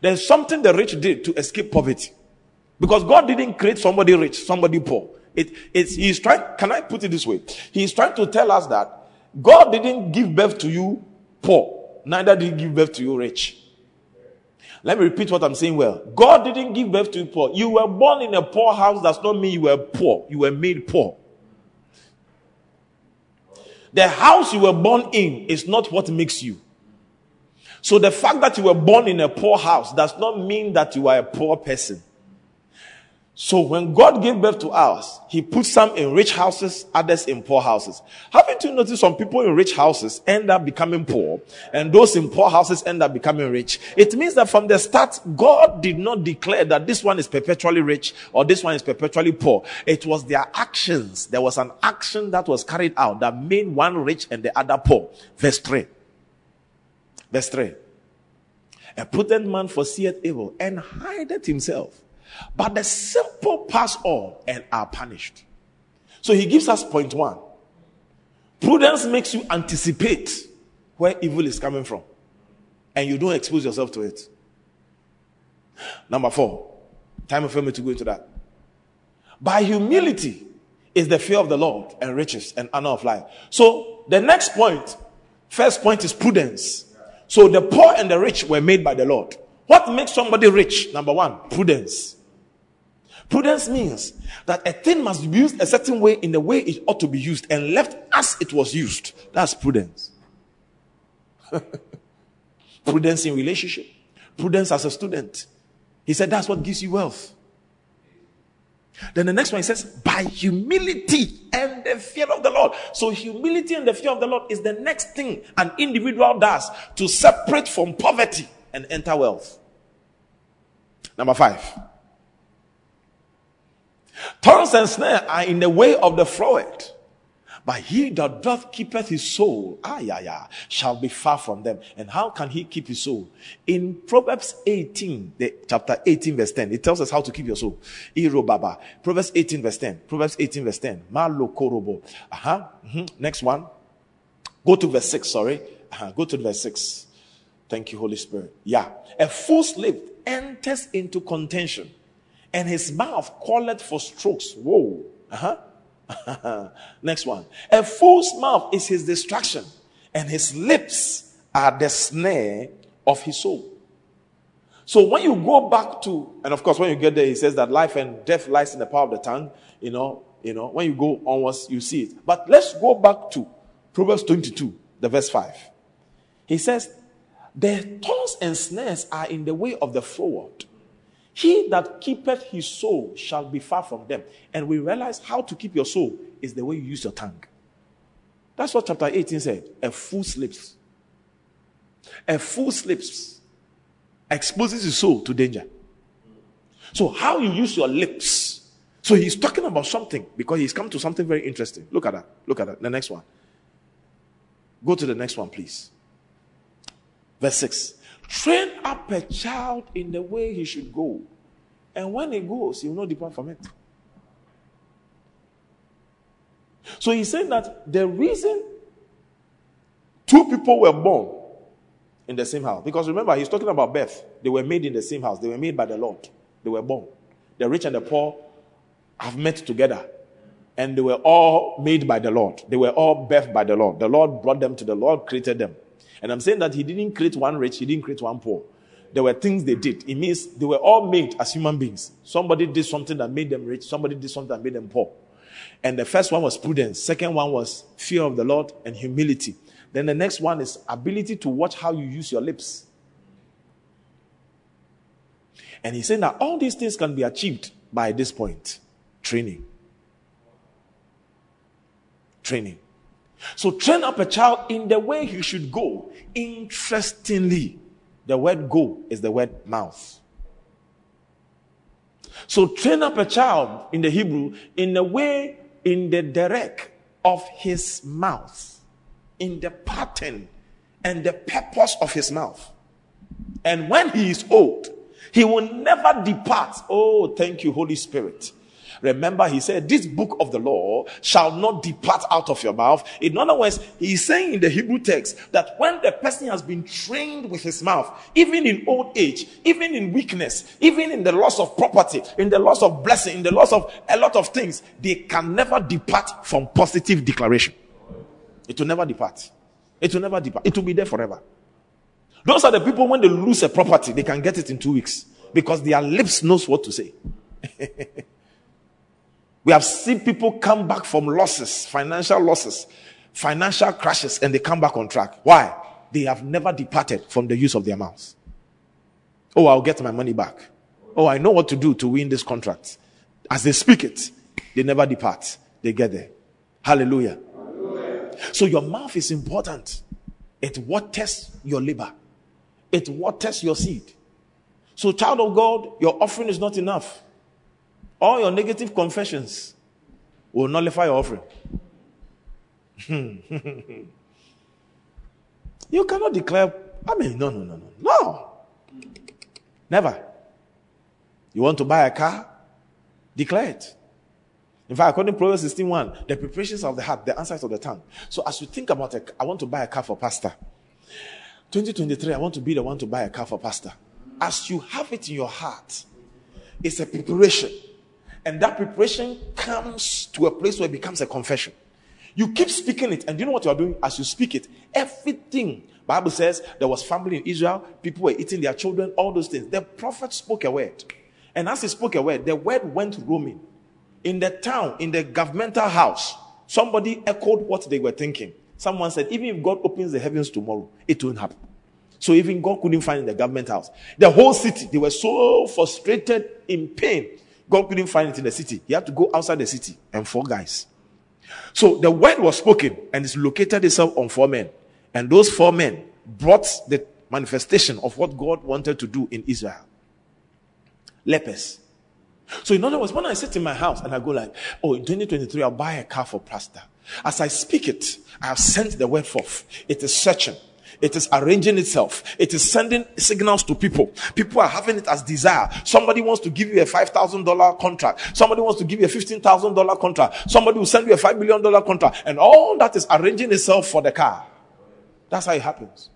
S3: There's something the rich did to escape poverty. Because God didn't create somebody rich, somebody poor. It, it's, he's trying, can I put it this way? He's trying to tell us that God didn't give birth to you poor, neither did he give birth to you rich. Let me repeat what I'm saying well. God didn't give birth to you poor. You were born in a poor house does not mean you were poor. You were made poor. The house you were born in is not what makes you. So the fact that you were born in a poor house does not mean that you are a poor person. So when God gave birth to us, He put some in rich houses, others in poor houses. Haven't you noticed some people in rich houses end up becoming poor and those in poor houses end up becoming rich? It means that from the start, God did not declare that this one is perpetually rich or this one is perpetually poor. It was their actions. There was an action that was carried out that made one rich and the other poor. Verse 3. Verse 3. A prudent man foreseeth evil and hideth himself. But the simple pass on and are punished. So he gives us point one. Prudence makes you anticipate where evil is coming from. And you don't expose yourself to it. Number four. Time for me to go into that. By humility is the fear of the Lord and riches and honor of life. So the next point, first point is prudence. So the poor and the rich were made by the Lord. What makes somebody rich? Number one, prudence. Prudence means that a thing must be used a certain way in the way it ought to be used and left as it was used. That's prudence. [laughs] prudence in relationship, prudence as a student. He said that's what gives you wealth. Then the next one says, by humility and the fear of the Lord. So, humility and the fear of the Lord is the next thing an individual does to separate from poverty and enter wealth. Number five. Thorns and snare are in the way of the froward, but he that doth keepeth his soul, ah, yeah, yeah, shall be far from them. And how can he keep his soul? In Proverbs 18, the chapter 18, verse 10, it tells us how to keep your soul. Iro Baba. Proverbs 18, verse 10. Proverbs 18, verse 10. Malo Korobo. Uh-huh. Mm-hmm. Next one. Go to verse 6, sorry. Uh-huh. Go to verse 6. Thank you, Holy Spirit. Yeah. A false lip enters into contention, and his mouth calleth for strokes. Whoa. Uh-huh. [laughs] Next one. A fool's mouth is his destruction, and his lips are the snare of his soul. So when you go back to, and of course, when you get there, he says that life and death lies in the power of the tongue. You know, you know, when you go onwards, you see it. But let's go back to Proverbs 22, the verse 5. He says, The thorns and snares are in the way of the forward he that keepeth his soul shall be far from them. And we realize how to keep your soul is the way you use your tongue. That's what chapter 18 said. A fool sleeps. A fool sleeps, exposes his soul to danger. So, how you use your lips. So, he's talking about something because he's come to something very interesting. Look at that. Look at that. The next one. Go to the next one, please. Verse 6. Train up a child in the way he should go. And when he goes, he will not depart from it. So he's saying that the reason two people were born in the same house, because remember, he's talking about birth. They were made in the same house, they were made by the Lord. They were born. The rich and the poor have met together. And they were all made by the Lord. They were all birthed by the Lord. The Lord brought them to the Lord, created them. And I'm saying that he didn't create one rich, he didn't create one poor. There were things they did. It means they were all made as human beings. Somebody did something that made them rich, somebody did something that made them poor. And the first one was prudence, second one was fear of the Lord and humility. Then the next one is ability to watch how you use your lips. And he's saying that all these things can be achieved by this point training. Training. So train up a child in the way he should go. Interestingly, the word go is the word mouth. So train up a child in the Hebrew in the way, in the direct of his mouth, in the pattern and the purpose of his mouth. And when he is old, he will never depart. Oh, thank you, Holy Spirit. Remember, he said, This book of the law shall not depart out of your mouth. In other words, he's saying in the Hebrew text that when the person has been trained with his mouth, even in old age, even in weakness, even in the loss of property, in the loss of blessing, in the loss of a lot of things, they can never depart from positive declaration. It will never depart. It will never depart. It will be there forever. Those are the people when they lose a property, they can get it in two weeks because their lips knows what to say. [laughs] We have seen people come back from losses, financial losses, financial crashes, and they come back on track. Why? They have never departed from the use of their mouths. Oh, I'll get my money back. Oh, I know what to do to win this contract. As they speak it, they never depart. They get there. Hallelujah. Hallelujah. So your mouth is important. It waters your labor. It waters your seed. So, child of God, your offering is not enough. All your negative confessions will nullify your offering. [laughs] you cannot declare, I mean, no, no, no, no, no. Never. You want to buy a car? Declare it. In fact, according to Proverbs 16 1, the preparations of the heart, the answers of the tongue. So as you think about it, I want to buy a car for pastor. 2023, I want to be the one to buy a car for pastor. As you have it in your heart, it's a preparation And that preparation comes to a place where it becomes a confession. You keep speaking it, and you know what you are doing as you speak it? Everything. Bible says there was family in Israel, people were eating their children, all those things. The prophet spoke a word. And as he spoke a word, the word went roaming. In the town, in the governmental house, somebody echoed what they were thinking. Someone said, even if God opens the heavens tomorrow, it won't happen. So even God couldn't find in the government house. The whole city, they were so frustrated in pain. God couldn't find it in the city. He had to go outside the city and four guys. So the word was spoken and it's located itself on four men. And those four men brought the manifestation of what God wanted to do in Israel. Lepers. So in other words, when I sit in my house and I go like, oh, in 2023, I'll buy a car for pastor. As I speak it, I have sent the word forth. It is searching. It is arranging itself. It is sending signals to people. People are having it as desire. Somebody wants to give you a $5,000 contract. Somebody wants to give you a $15,000 contract. Somebody will send you a $5 million contract. And all that is arranging itself for the car. That's how it happens.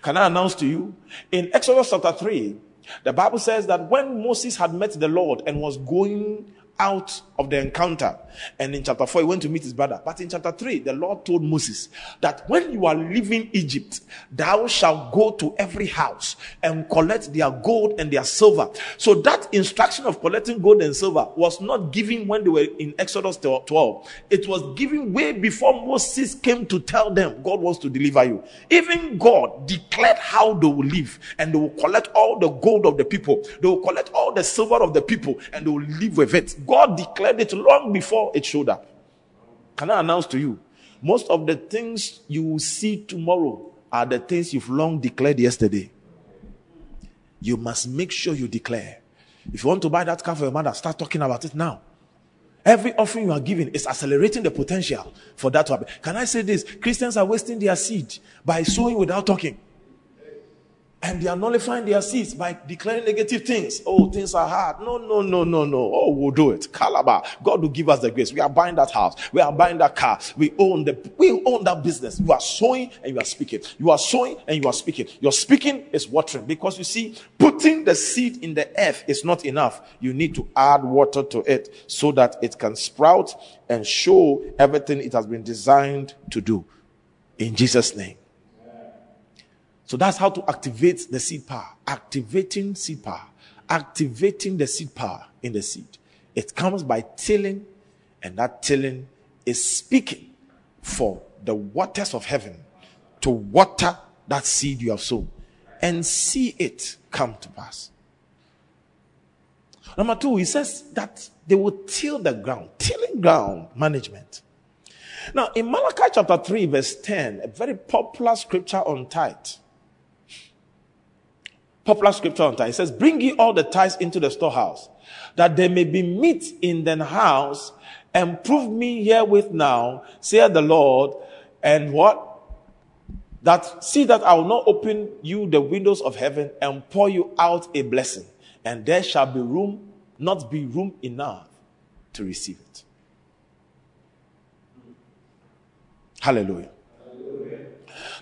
S3: Can I announce to you? In Exodus chapter 3, the Bible says that when Moses had met the Lord and was going out of the encounter. And in chapter 4, he went to meet his brother. But in chapter 3, the Lord told Moses that when you are leaving Egypt, thou shalt go to every house and collect their gold and their silver. So that instruction of collecting gold and silver was not given when they were in Exodus 12. It was given way before Moses came to tell them God wants to deliver you. Even God declared how they will live and they will collect all the gold of the people. They will collect all the silver of the people and they will live with it. God declared it long before it showed up. Can I announce to you? Most of the things you will see tomorrow are the things you've long declared yesterday. You must make sure you declare. If you want to buy that car for your mother, start talking about it now. Every offering you are giving is accelerating the potential for that to happen. Can I say this? Christians are wasting their seed by sowing without talking. And they are nullifying their seeds by declaring negative things. Oh, things are hard. No, no, no, no, no. Oh, we'll do it. Calabar. God will give us the grace. We are buying that house. We are buying that car. We own the, we own that business. You are sowing and you are speaking. You are sowing and you are speaking. Your speaking is watering because you see, putting the seed in the earth is not enough. You need to add water to it so that it can sprout and show everything it has been designed to do. In Jesus' name. So that's how to activate the seed power. Activating seed power. Activating the seed power in the seed. It comes by tilling, and that tilling is speaking for the waters of heaven to water that seed you have sown and see it come to pass. Number two, he says that they will till the ground, tilling ground management. Now, in Malachi chapter 3, verse 10, a very popular scripture on tithe, popular scripture on tithe. It says, Bring ye all the tithes into the storehouse, that there may be meat in the house, and prove me herewith now, saith the Lord, and what? That see that I will not open you the windows of heaven and pour you out a blessing, and there shall be room, not be room enough to receive it. Hallelujah. Hallelujah.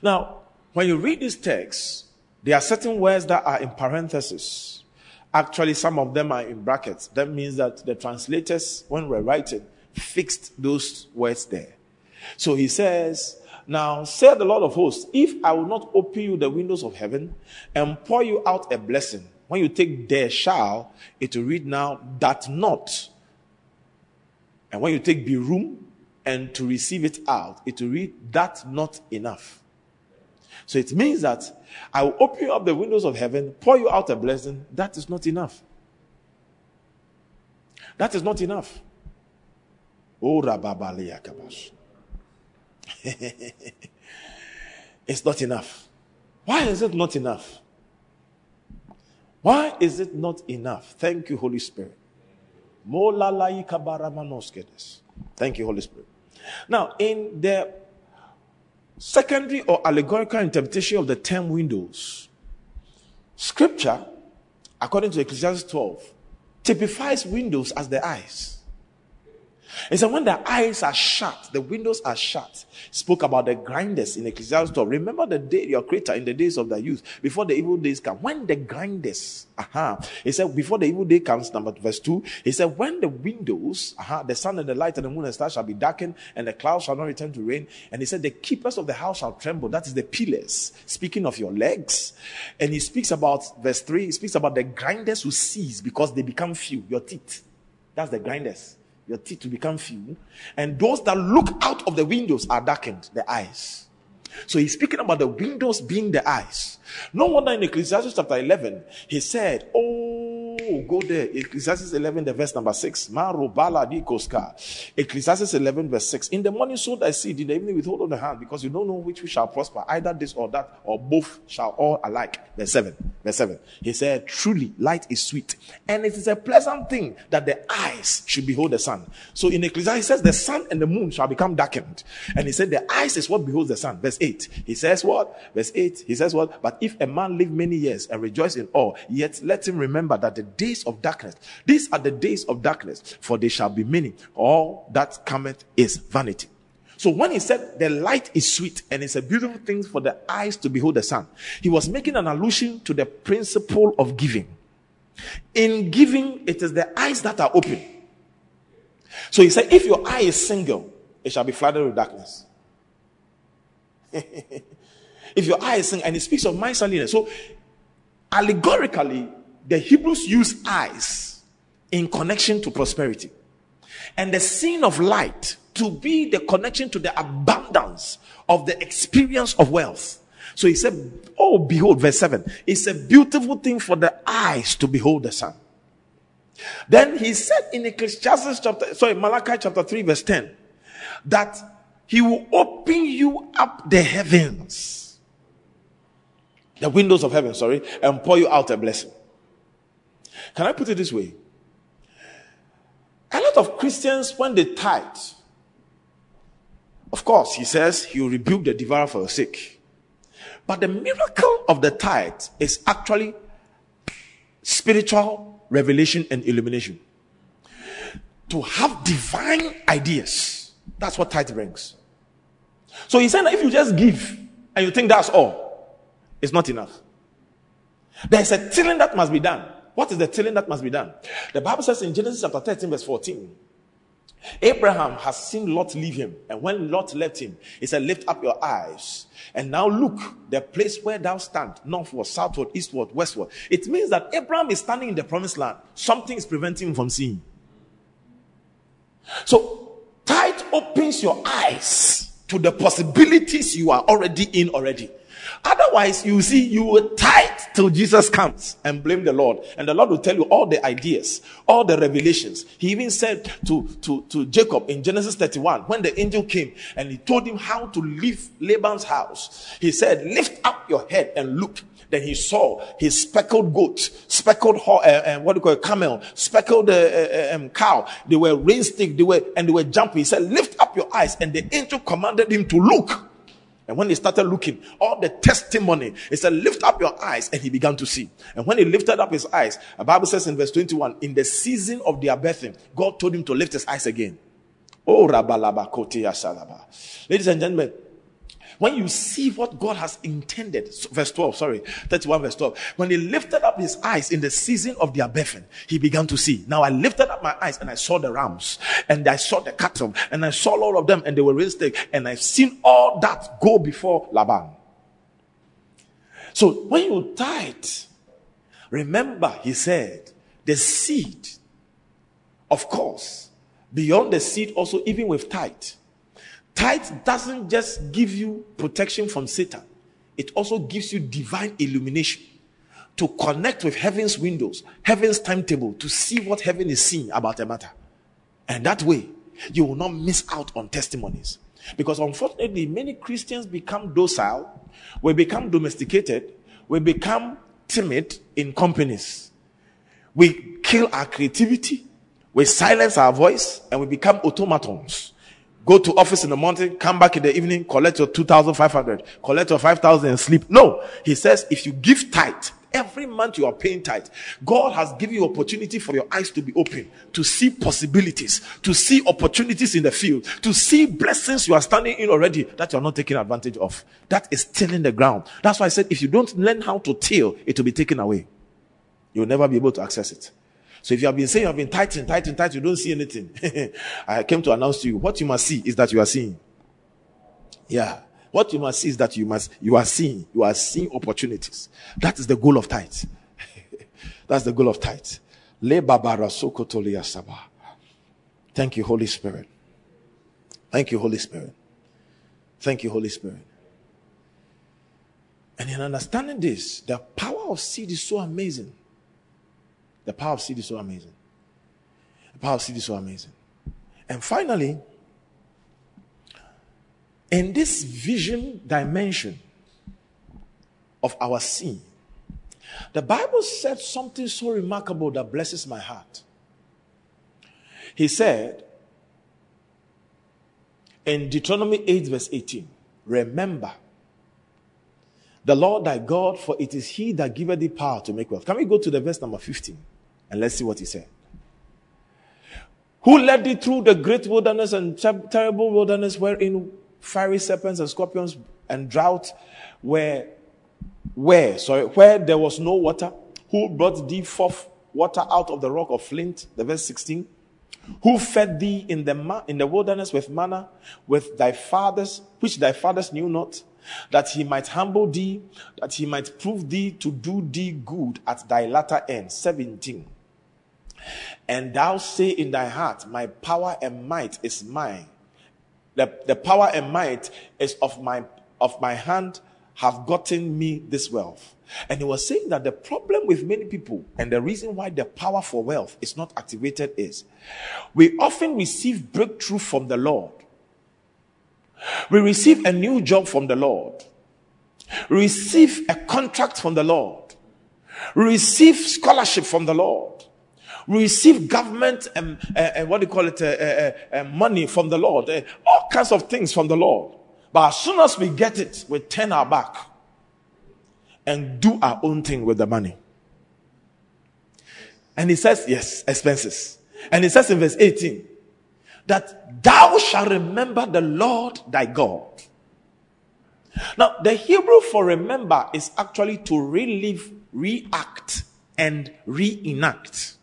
S3: Now, when you read this text, there are certain words that are in parentheses. Actually, some of them are in brackets. That means that the translators, when we're writing, fixed those words there. So he says, Now, say the Lord of hosts, if I will not open you the windows of heaven and pour you out a blessing, when you take there shall, it will read now that not. And when you take be room and to receive it out, it will read that not enough. So it means that I will open up the windows of heaven, pour you out a blessing. That is not enough. That is not enough. Oh, [laughs] it's not enough. Why is it not enough? Why is it not enough? Thank you, Holy Spirit. Thank you, Holy Spirit. Now, in the secondary or allegorical interpretation of the term windows. Scripture, according to Ecclesiastes 12, typifies windows as the eyes. He said, when the eyes are shut, the windows are shut. Spoke about the grinders in Ecclesiastes 12. Remember the day, your creator, in the days of the youth, before the evil days come. When the grinders, aha, he said, before the evil day comes, number verse 2, he said, when the windows, aha, the sun and the light and the moon and stars shall be darkened, and the clouds shall not return to rain. And he said, the keepers of the house shall tremble. That is the pillars. Speaking of your legs. And he speaks about, verse 3, he speaks about the grinders who cease because they become few, your teeth. That's the grinders your teeth to become few, and those that look out of the windows are darkened, the eyes. So he's speaking about the windows being the eyes. No wonder in Ecclesiastes chapter 11, he said, Oh, Oh, go there. Ecclesiastes 11, the verse number 6. Ecclesiastes 11, verse 6. In the morning sow thy seed, in the evening withhold on the hand, because you don't know which we shall prosper. Either this or that, or both shall all alike. Verse 7. Verse 7. He said, Truly, light is sweet, and it is a pleasant thing that the eyes should behold the sun. So in Ecclesiastes, he says, The sun and the moon shall become darkened. And he said, The eyes is what beholds the sun. Verse 8. He says what? Verse 8. He says what? But if a man live many years and rejoice in all, yet let him remember that the days of darkness. These are the days of darkness, for they shall be many. All that cometh is vanity. So when he said the light is sweet and it's a beautiful thing for the eyes to behold the sun, he was making an allusion to the principle of giving. In giving, it is the eyes that are open. So he said, if your eye is single, it shall be flooded with darkness. [laughs] if your eye is single, and he speaks of my. So allegorically, the Hebrews use eyes in connection to prosperity. And the scene of light to be the connection to the abundance of the experience of wealth. So he said, Oh, behold, verse 7. It's a beautiful thing for the eyes to behold the sun. Then he said in Ecclesiastes chapter, sorry, Malachi chapter 3, verse 10, that he will open you up the heavens, the windows of heaven, sorry, and pour you out a blessing. Can I put it this way? A lot of Christians, when they tithe, of course, he says he will rebuke the devourer for the sake. But the miracle of the tithe is actually spiritual revelation and illumination. To have divine ideas. That's what tithe brings. So he's saying that if you just give and you think that's all, it's not enough. There's a tilling that must be done. What is the tilling that must be done? The Bible says in Genesis chapter 13, verse 14, Abraham has seen Lot leave him. And when Lot left him, he said, Lift up your eyes. And now look, the place where thou stand, northward, southward, eastward, westward. It means that Abraham is standing in the promised land. Something is preventing him from seeing. So, tithe opens your eyes to the possibilities you are already in already. Otherwise, you see, you will tithe till Jesus comes and blame the Lord. And the Lord will tell you all the ideas, all the revelations. He even said to, to, to Jacob in Genesis 31, when the angel came and he told him how to leave Laban's house, he said, Lift up your head and look. Then he saw his speckled goat, speckled uh, uh, what do you call it, camel, speckled uh, um, cow. They were raised stick, they were and they were jumping. He said, "Lift up your eyes." And the angel commanded him to look. And when he started looking, all the testimony, he said, lift up your eyes. And he began to see. And when he lifted up his eyes, the Bible says in verse 21, in the season of their birthing, God told him to lift his eyes again. Oh. Ladies and gentlemen, when you see what God has intended, verse 12, sorry, 31 verse 12, when he lifted up his eyes in the season of their birthing, he began to see. Now I lifted up my eyes and I saw the rams and I saw the cattle and I saw all of them and they were raised and I've seen all that go before Laban. So when you tithe, remember he said, the seed, of course, beyond the seed also, even with tithe, Tithe doesn't just give you protection from Satan, it also gives you divine illumination to connect with heaven's windows, heaven's timetable, to see what heaven is seeing about a matter. And that way, you will not miss out on testimonies. Because unfortunately, many Christians become docile, we become domesticated, we become timid in companies. We kill our creativity, we silence our voice, and we become automatons. Go to office in the morning, come back in the evening, collect your 2,500, collect your 5,000 and sleep. No. He says, if you give tithe Every month you are paying tithe. God has given you opportunity for your eyes to be open, to see possibilities, to see opportunities in the field, to see blessings you are standing in already that you are not taking advantage of. That is tilling the ground. That's why I said if you don't learn how to till, it will be taken away. You'll never be able to access it. So if you have been saying you have been tightening, tightening, tightening, you don't see anything. [laughs] I came to announce to you what you must see is that you are seeing. Yeah. What you must see is that you must you are seeing you are seeing opportunities. That is the goal of tithe. [laughs] That's the goal of tithe. Thank you, Holy Spirit. Thank you, Holy Spirit. Thank you, Holy Spirit. And in understanding this, the power of seed is so amazing. The power of seed is so amazing. The power of seed is so amazing. And finally, in this vision dimension of our seeing, the Bible said something so remarkable that blesses my heart. He said in Deuteronomy 8, verse 18, Remember the Lord thy God, for it is he that giveth thee power to make wealth. Can we go to the verse number 15 and let's see what he said? Who led thee through the great wilderness and terrible wilderness wherein fiery serpents and scorpions and drought where where sorry where there was no water? Who brought thee forth water out of the rock of flint? The verse 16 who fed thee in the in the wilderness with manna with thy fathers which thy fathers knew not that he might humble thee that he might prove thee to do thee good at thy latter end? 17 and thou say in thy heart my power and might is mine the, the power and might is of my of my hand have gotten me this wealth. And he was saying that the problem with many people and the reason why the power for wealth is not activated is we often receive breakthrough from the Lord. We receive a new job from the Lord. Receive a contract from the Lord. Receive scholarship from the Lord receive government and, uh, what do you call it, uh, uh, money from the Lord, all kinds of things from the Lord. But as soon as we get it, we turn our back and do our own thing with the money. And he says, yes, expenses. And he says in verse 18 that thou shalt remember the Lord thy God. Now, the Hebrew for remember is actually to relive, react, and reenact.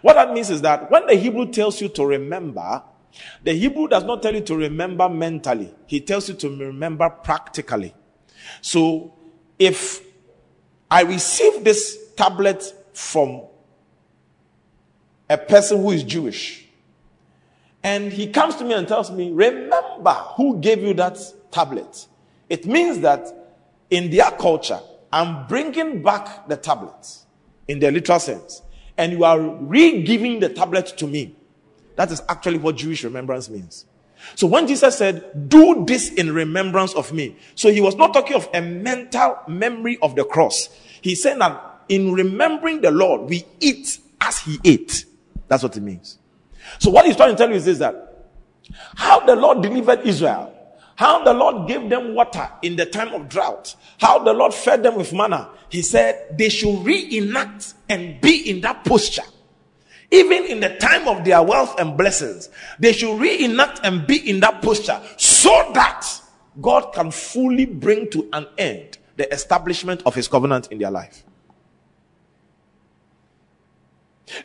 S3: What that means is that when the Hebrew tells you to remember, the Hebrew does not tell you to remember mentally, he tells you to remember practically. So if I receive this tablet from a person who is Jewish, and he comes to me and tells me, Remember who gave you that tablet. It means that in their culture, I'm bringing back the tablet in the literal sense and you are re-giving the tablet to me. That is actually what Jewish remembrance means. So when Jesus said, do this in remembrance of me. So he was not talking of a mental memory of the cross. He said that in remembering the Lord, we eat as he ate. That's what it means. So what he's trying to tell you is this that how the Lord delivered Israel how the Lord gave them water in the time of drought. How the Lord fed them with manna. He said they should reenact and be in that posture. Even in the time of their wealth and blessings, they should reenact and be in that posture so that God can fully bring to an end the establishment of his covenant in their life.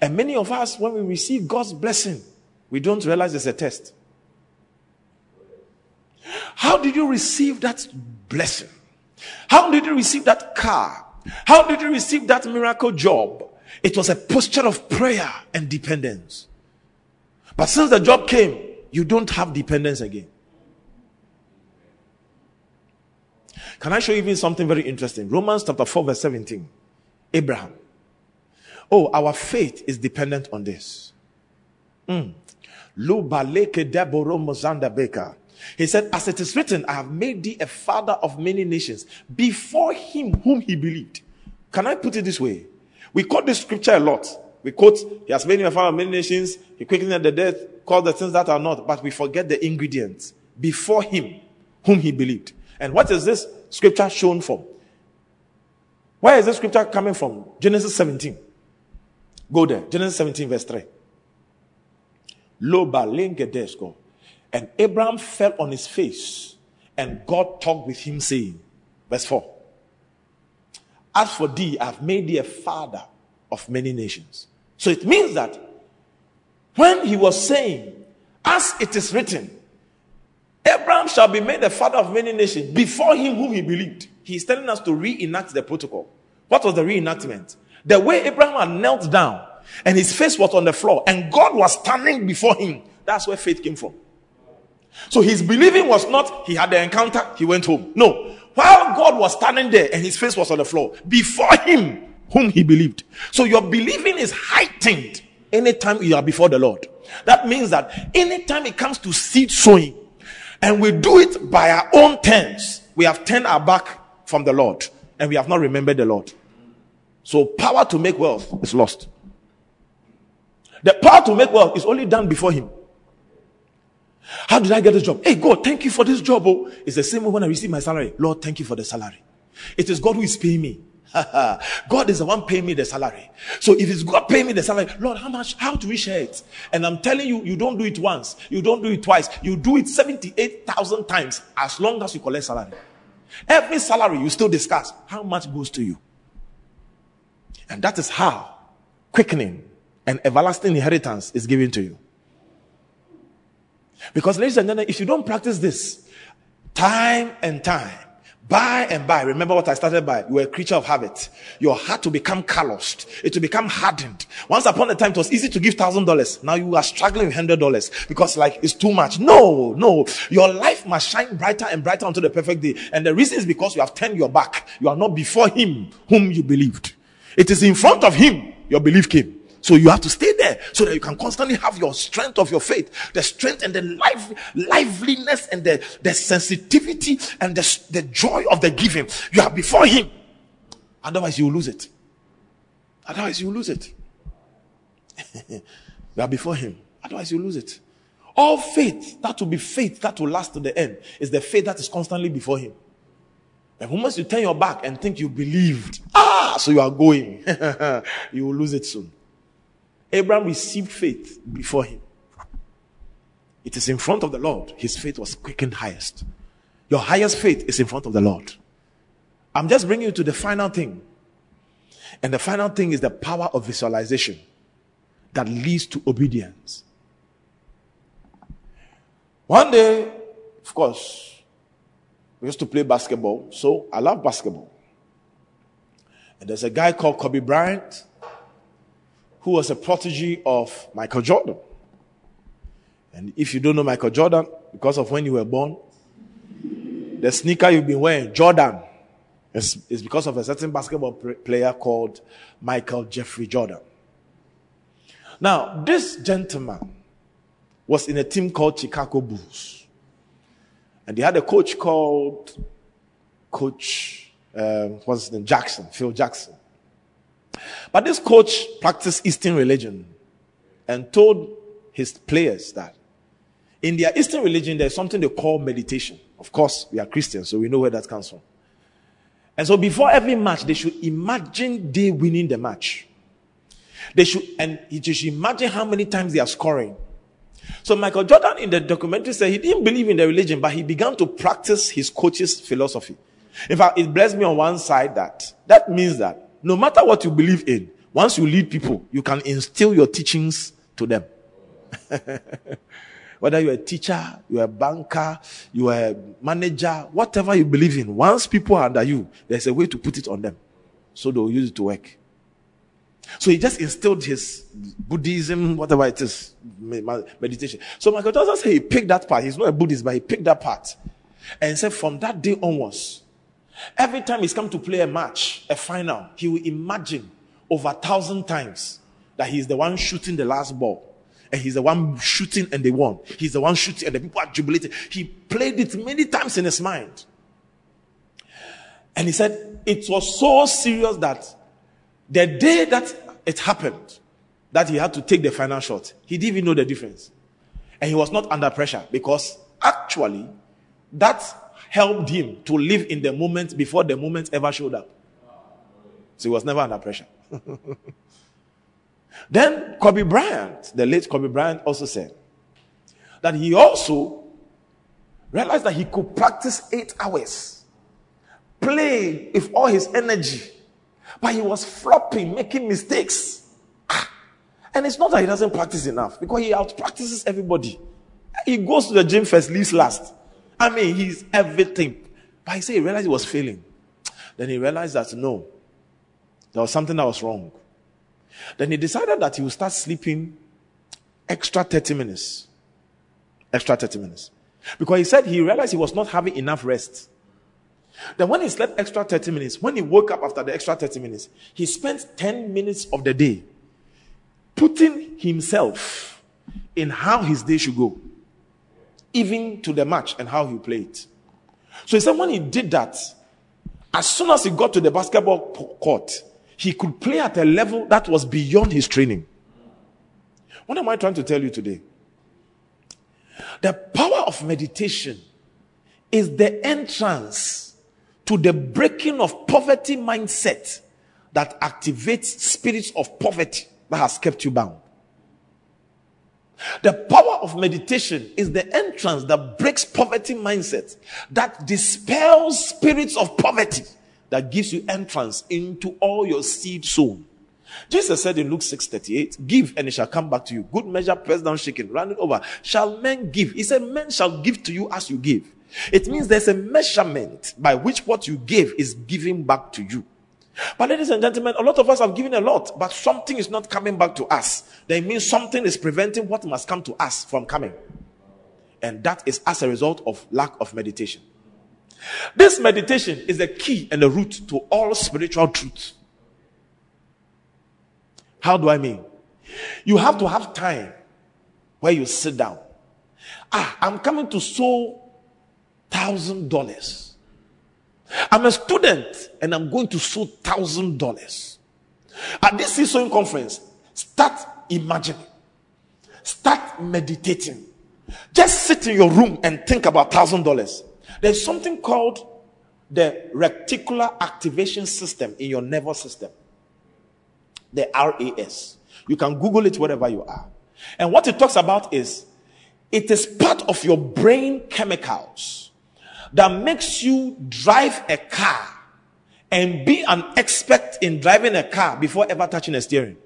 S3: And many of us, when we receive God's blessing, we don't realize it's a test. How did you receive that blessing? How did you receive that car? How did you receive that miracle job? It was a posture of prayer and dependence. But since the job came, you don't have dependence again. Can I show you even something very interesting? Romans chapter 4, verse 17. Abraham. Oh, our faith is dependent on this. Mm. He said, As it is written, I have made thee a father of many nations before him whom he believed. Can I put it this way? We quote this scripture a lot. We quote, He has made me a father of many nations, He quickened the death, called the things that are not, but we forget the ingredients. Before him whom he believed. And what is this scripture shown from? Where is this scripture coming from? Genesis 17. Go there. Genesis 17, verse 3. Loba lengedesko. And Abraham fell on his face, and God talked with him, saying, Verse 4. As for thee, I've made thee a father of many nations. So it means that when he was saying, As it is written, Abraham shall be made the father of many nations before him whom he believed. He's telling us to reenact the protocol. What was the reenactment? The way Abraham had knelt down and his face was on the floor and God was standing before him. That's where faith came from. So his believing was not he had the encounter, he went home. No. While God was standing there and his face was on the floor, before him whom he believed. So your believing is heightened anytime you are before the Lord. That means that anytime it comes to seed sowing, and we do it by our own terms, we have turned our back from the Lord and we have not remembered the Lord. So power to make wealth is lost. The power to make wealth is only done before Him. How did I get this job? Hey, God, thank you for this job. Oh, it's the same when I receive my salary. Lord, thank you for the salary. It is God who is paying me. [laughs] God is the one paying me the salary. So if it's God paying me the salary, Lord, how much? How do we share it? And I'm telling you, you don't do it once, you don't do it twice, you do it 78,000 times as long as you collect salary. Every salary you still discuss how much goes to you. And that is how quickening and everlasting inheritance is given to you. Because, ladies and gentlemen, if you don't practice this time and time, by and by, remember what I started by. You are a creature of habit. Your heart to become calloused. It will become hardened. Once upon a time, it was easy to give thousand dollars. Now you are struggling with hundred dollars because like it's too much. No, no. Your life must shine brighter and brighter until the perfect day. And the reason is because you have turned your back. You are not before him whom you believed. It is in front of him your belief came. So you have to stay there so that you can constantly have your strength of your faith, the strength and the life, liveliness and the, the sensitivity and the, the joy of the giving. You are before Him. Otherwise, you will lose it. Otherwise, you will lose it. [laughs] you are before Him. Otherwise, you lose it. All faith, that will be faith that will last to the end, is the faith that is constantly before Him. The moment you turn your back and think you believed, ah, so you are going, [laughs] you will lose it soon. Abraham received faith before him. It is in front of the Lord. His faith was quickened highest. Your highest faith is in front of the Lord. I'm just bringing you to the final thing. And the final thing is the power of visualization that leads to obedience. One day, of course, we used to play basketball. So I love basketball. And there's a guy called Kobe Bryant who was a protege of Michael Jordan. And if you don't know Michael Jordan, because of when you were born, the sneaker you've been wearing, Jordan, is, is because of a certain basketball player called Michael Jeffrey Jordan. Now, this gentleman was in a team called Chicago Bulls. And they had a coach called Coach, um, what's his name? Jackson, Phil Jackson. But this coach practiced Eastern religion and told his players that in their Eastern religion, there's something they call meditation. Of course, we are Christians, so we know where that comes from. And so before every match, they should imagine they winning the match. They should, and you should imagine how many times they are scoring. So Michael Jordan in the documentary said he didn't believe in the religion, but he began to practice his coach's philosophy. In fact, it blessed me on one side that that means that no matter what you believe in, once you lead people, you can instill your teachings to them. [laughs] Whether you're a teacher, you're a banker, you're a manager, whatever you believe in, once people are under you, there's a way to put it on them. So they'll use it to work. So he just instilled his Buddhism, whatever it is, meditation. So Michael Johnson said he picked that part. He's not a Buddhist, but he picked that part. And said from that day onwards, Every time he's come to play a match, a final, he will imagine over a thousand times that he's the one shooting the last ball. And he's the one shooting and they won. He's the one shooting and the people are jubilating. He played it many times in his mind. And he said it was so serious that the day that it happened, that he had to take the final shot, he didn't even know the difference. And he was not under pressure because actually that helped him to live in the moment before the moment ever showed up. So he was never under pressure. [laughs] then Kobe Bryant, the late Kobe Bryant, also said that he also realized that he could practice eight hours, play with all his energy, but he was flopping, making mistakes. Ah. And it's not that he doesn't practice enough because he out practices everybody. He goes to the gym first, leaves last. I mean, he's everything. But he said he realized he was failing. Then he realized that no, there was something that was wrong. Then he decided that he would start sleeping extra 30 minutes. Extra 30 minutes. Because he said he realized he was not having enough rest. Then when he slept extra 30 minutes, when he woke up after the extra 30 minutes, he spent 10 minutes of the day putting himself in how his day should go, even to the match and how he played. So he said when he did that, as soon as he got to the basketball court, he could play at a level that was beyond his training. What am I trying to tell you today? The power of meditation is the entrance to the breaking of poverty mindset that activates spirits of poverty that has kept you bound. The power of meditation is the entrance that breaks poverty mindset, that dispels spirits of poverty, that gives you entrance into all your seed sown. Jesus said in Luke 6 38, Give and it shall come back to you. Good measure, pressed down, shaken, running over. Shall men give? He said, Men shall give to you as you give. It means there's a measurement by which what you give is giving back to you. But ladies and gentlemen, a lot of us have given a lot, but something is not coming back to us. That means something is preventing what must come to us from coming. And that is as a result of lack of meditation. This meditation is the key and the root to all spiritual truth. How do I mean? You have to have time where you sit down. Ah, I'm coming to sow thousand dollars. I'm a student and I'm going to sow thousand dollars. At this sowing conference, start imagining, start meditating. Just sit in your room and think about thousand dollars. There's something called the reticular activation system in your nervous system. The RAS. You can Google it wherever you are. And what it talks about is it is part of your brain chemicals that makes you drive a car and be an expert in driving a car before ever touching a steering.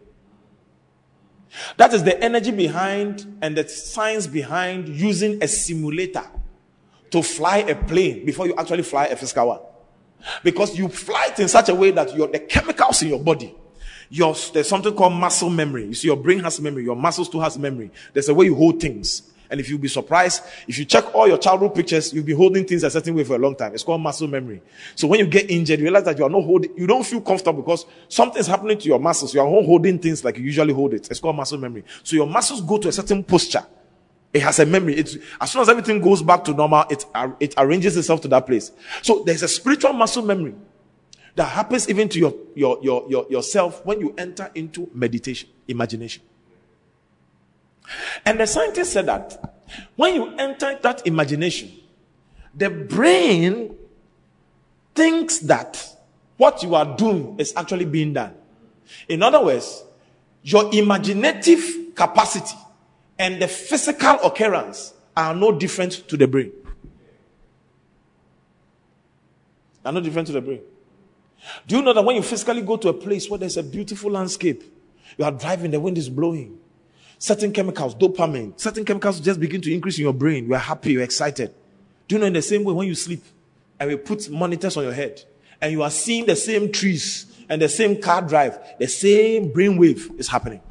S3: That is the energy behind and the science behind using a simulator to fly a plane before you actually fly a physical one. Because you fly it in such a way that your the chemicals in your body, your, there's something called muscle memory. You see, your brain has memory, your muscles too has memory. There's a way you hold things. And if you'll be surprised, if you check all your childhood pictures, you'll be holding things a certain way for a long time. It's called muscle memory. So when you get injured, you realize that you are not holding, you don't feel comfortable because something's happening to your muscles. You are not holding things like you usually hold it. It's called muscle memory. So your muscles go to a certain posture. It has a memory. It's, as soon as everything goes back to normal, it, it arranges itself to that place. So there's a spiritual muscle memory that happens even to your, your, your, your, yourself when you enter into meditation, imagination. And the scientists said that when you enter that imagination, the brain thinks that what you are doing is actually being done. In other words, your imaginative capacity and the physical occurrence are no different to the brain. Are no different to the brain. Do you know that when you physically go to a place where there's a beautiful landscape, you are driving, the wind is blowing, certain chemicals, dopamine, certain chemicals just begin to increase in your brain. You are happy, you're excited. Do you know in the same way when you sleep and we put monitors on your head and you are seeing the same trees and the same car drive, the same brain wave is happening.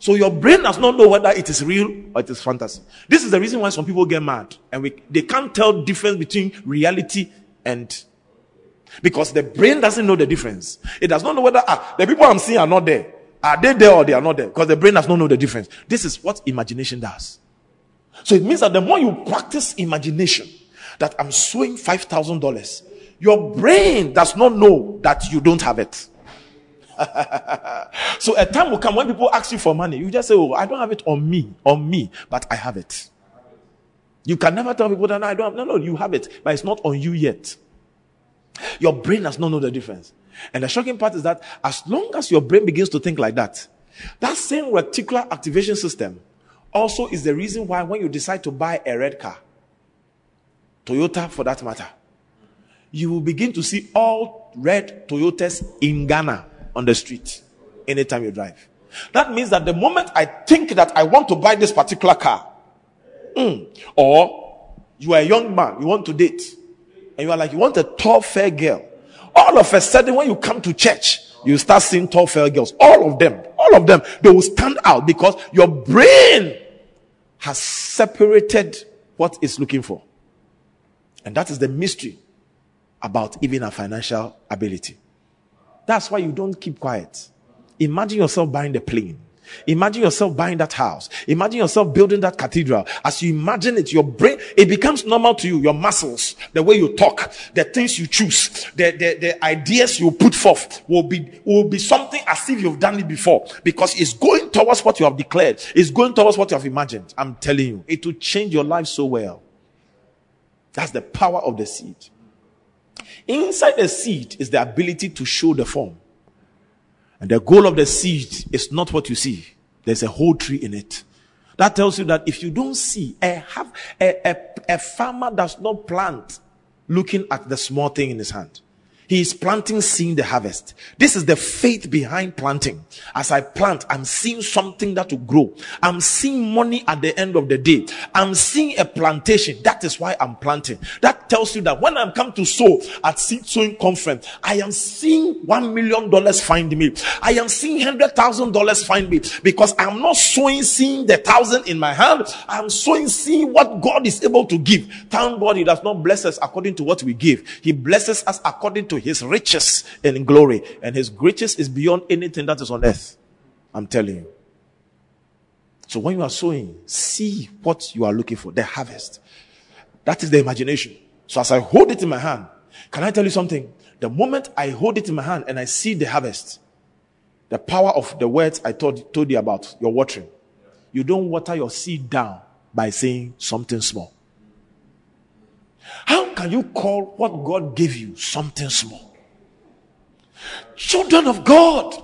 S3: So your brain does not know whether it is real or it is fantasy. This is the reason why some people get mad and we, they can't tell difference between reality and because the brain doesn't know the difference. It does not know whether ah, the people I'm seeing are not there. Are they there or they are not there? Because the brain does not know the difference. This is what imagination does. So it means that the more you practice imagination, that I'm sowing $5,000, your brain does not know that you don't have it. [laughs] so a time will come when people ask you for money, you just say, Oh, I don't have it on me, on me, but I have it. You can never tell people that no, I don't have no, no, you have it, but it's not on you yet. Your brain does not know the difference. And the shocking part is that as long as your brain begins to think like that, that same reticular activation system also is the reason why when you decide to buy a red car, Toyota for that matter, you will begin to see all red Toyotas in Ghana on the street anytime you drive. That means that the moment I think that I want to buy this particular car, mm, or you are a young man, you want to date, and you are like, you want a tall, fair girl. All of a sudden, when you come to church, you start seeing tall, fair girls. All of them, all of them, they will stand out because your brain has separated what it's looking for. And that is the mystery about even our financial ability. That's why you don't keep quiet. Imagine yourself buying the plane. Imagine yourself buying that house. Imagine yourself building that cathedral. As you imagine it, your brain, it becomes normal to you. Your muscles, the way you talk, the things you choose, the, the, the ideas you put forth will be, will be something as if you've done it before because it's going towards what you have declared. It's going towards what you have imagined. I'm telling you, it will change your life so well. That's the power of the seed. Inside the seed is the ability to show the form. And the goal of the seed is not what you see. There's a whole tree in it. That tells you that if you don't see a have a, a, a farmer does not plant looking at the small thing in his hand. He is planting, seeing the harvest. This is the faith behind planting. As I plant, I'm seeing something that will grow. I'm seeing money at the end of the day. I'm seeing a plantation. That is why I'm planting. That tells you that when I'm come to sow at seed sowing conference, I am seeing one million dollars find me. I am seeing hundred thousand dollars find me because I'm not sowing, seeing the thousand in my hand. I'm sowing, seeing what God is able to give. Thank God He does not bless us according to what we give. He blesses us according to his riches in glory. And his riches is beyond anything that is on earth. I'm telling you. So when you are sowing, see what you are looking for, the harvest. That is the imagination. So as I hold it in my hand, can I tell you something? The moment I hold it in my hand and I see the harvest, the power of the words I told, told you about, your watering. You don't water your seed down by saying something small. How can you call what God gave you something small? Children of God.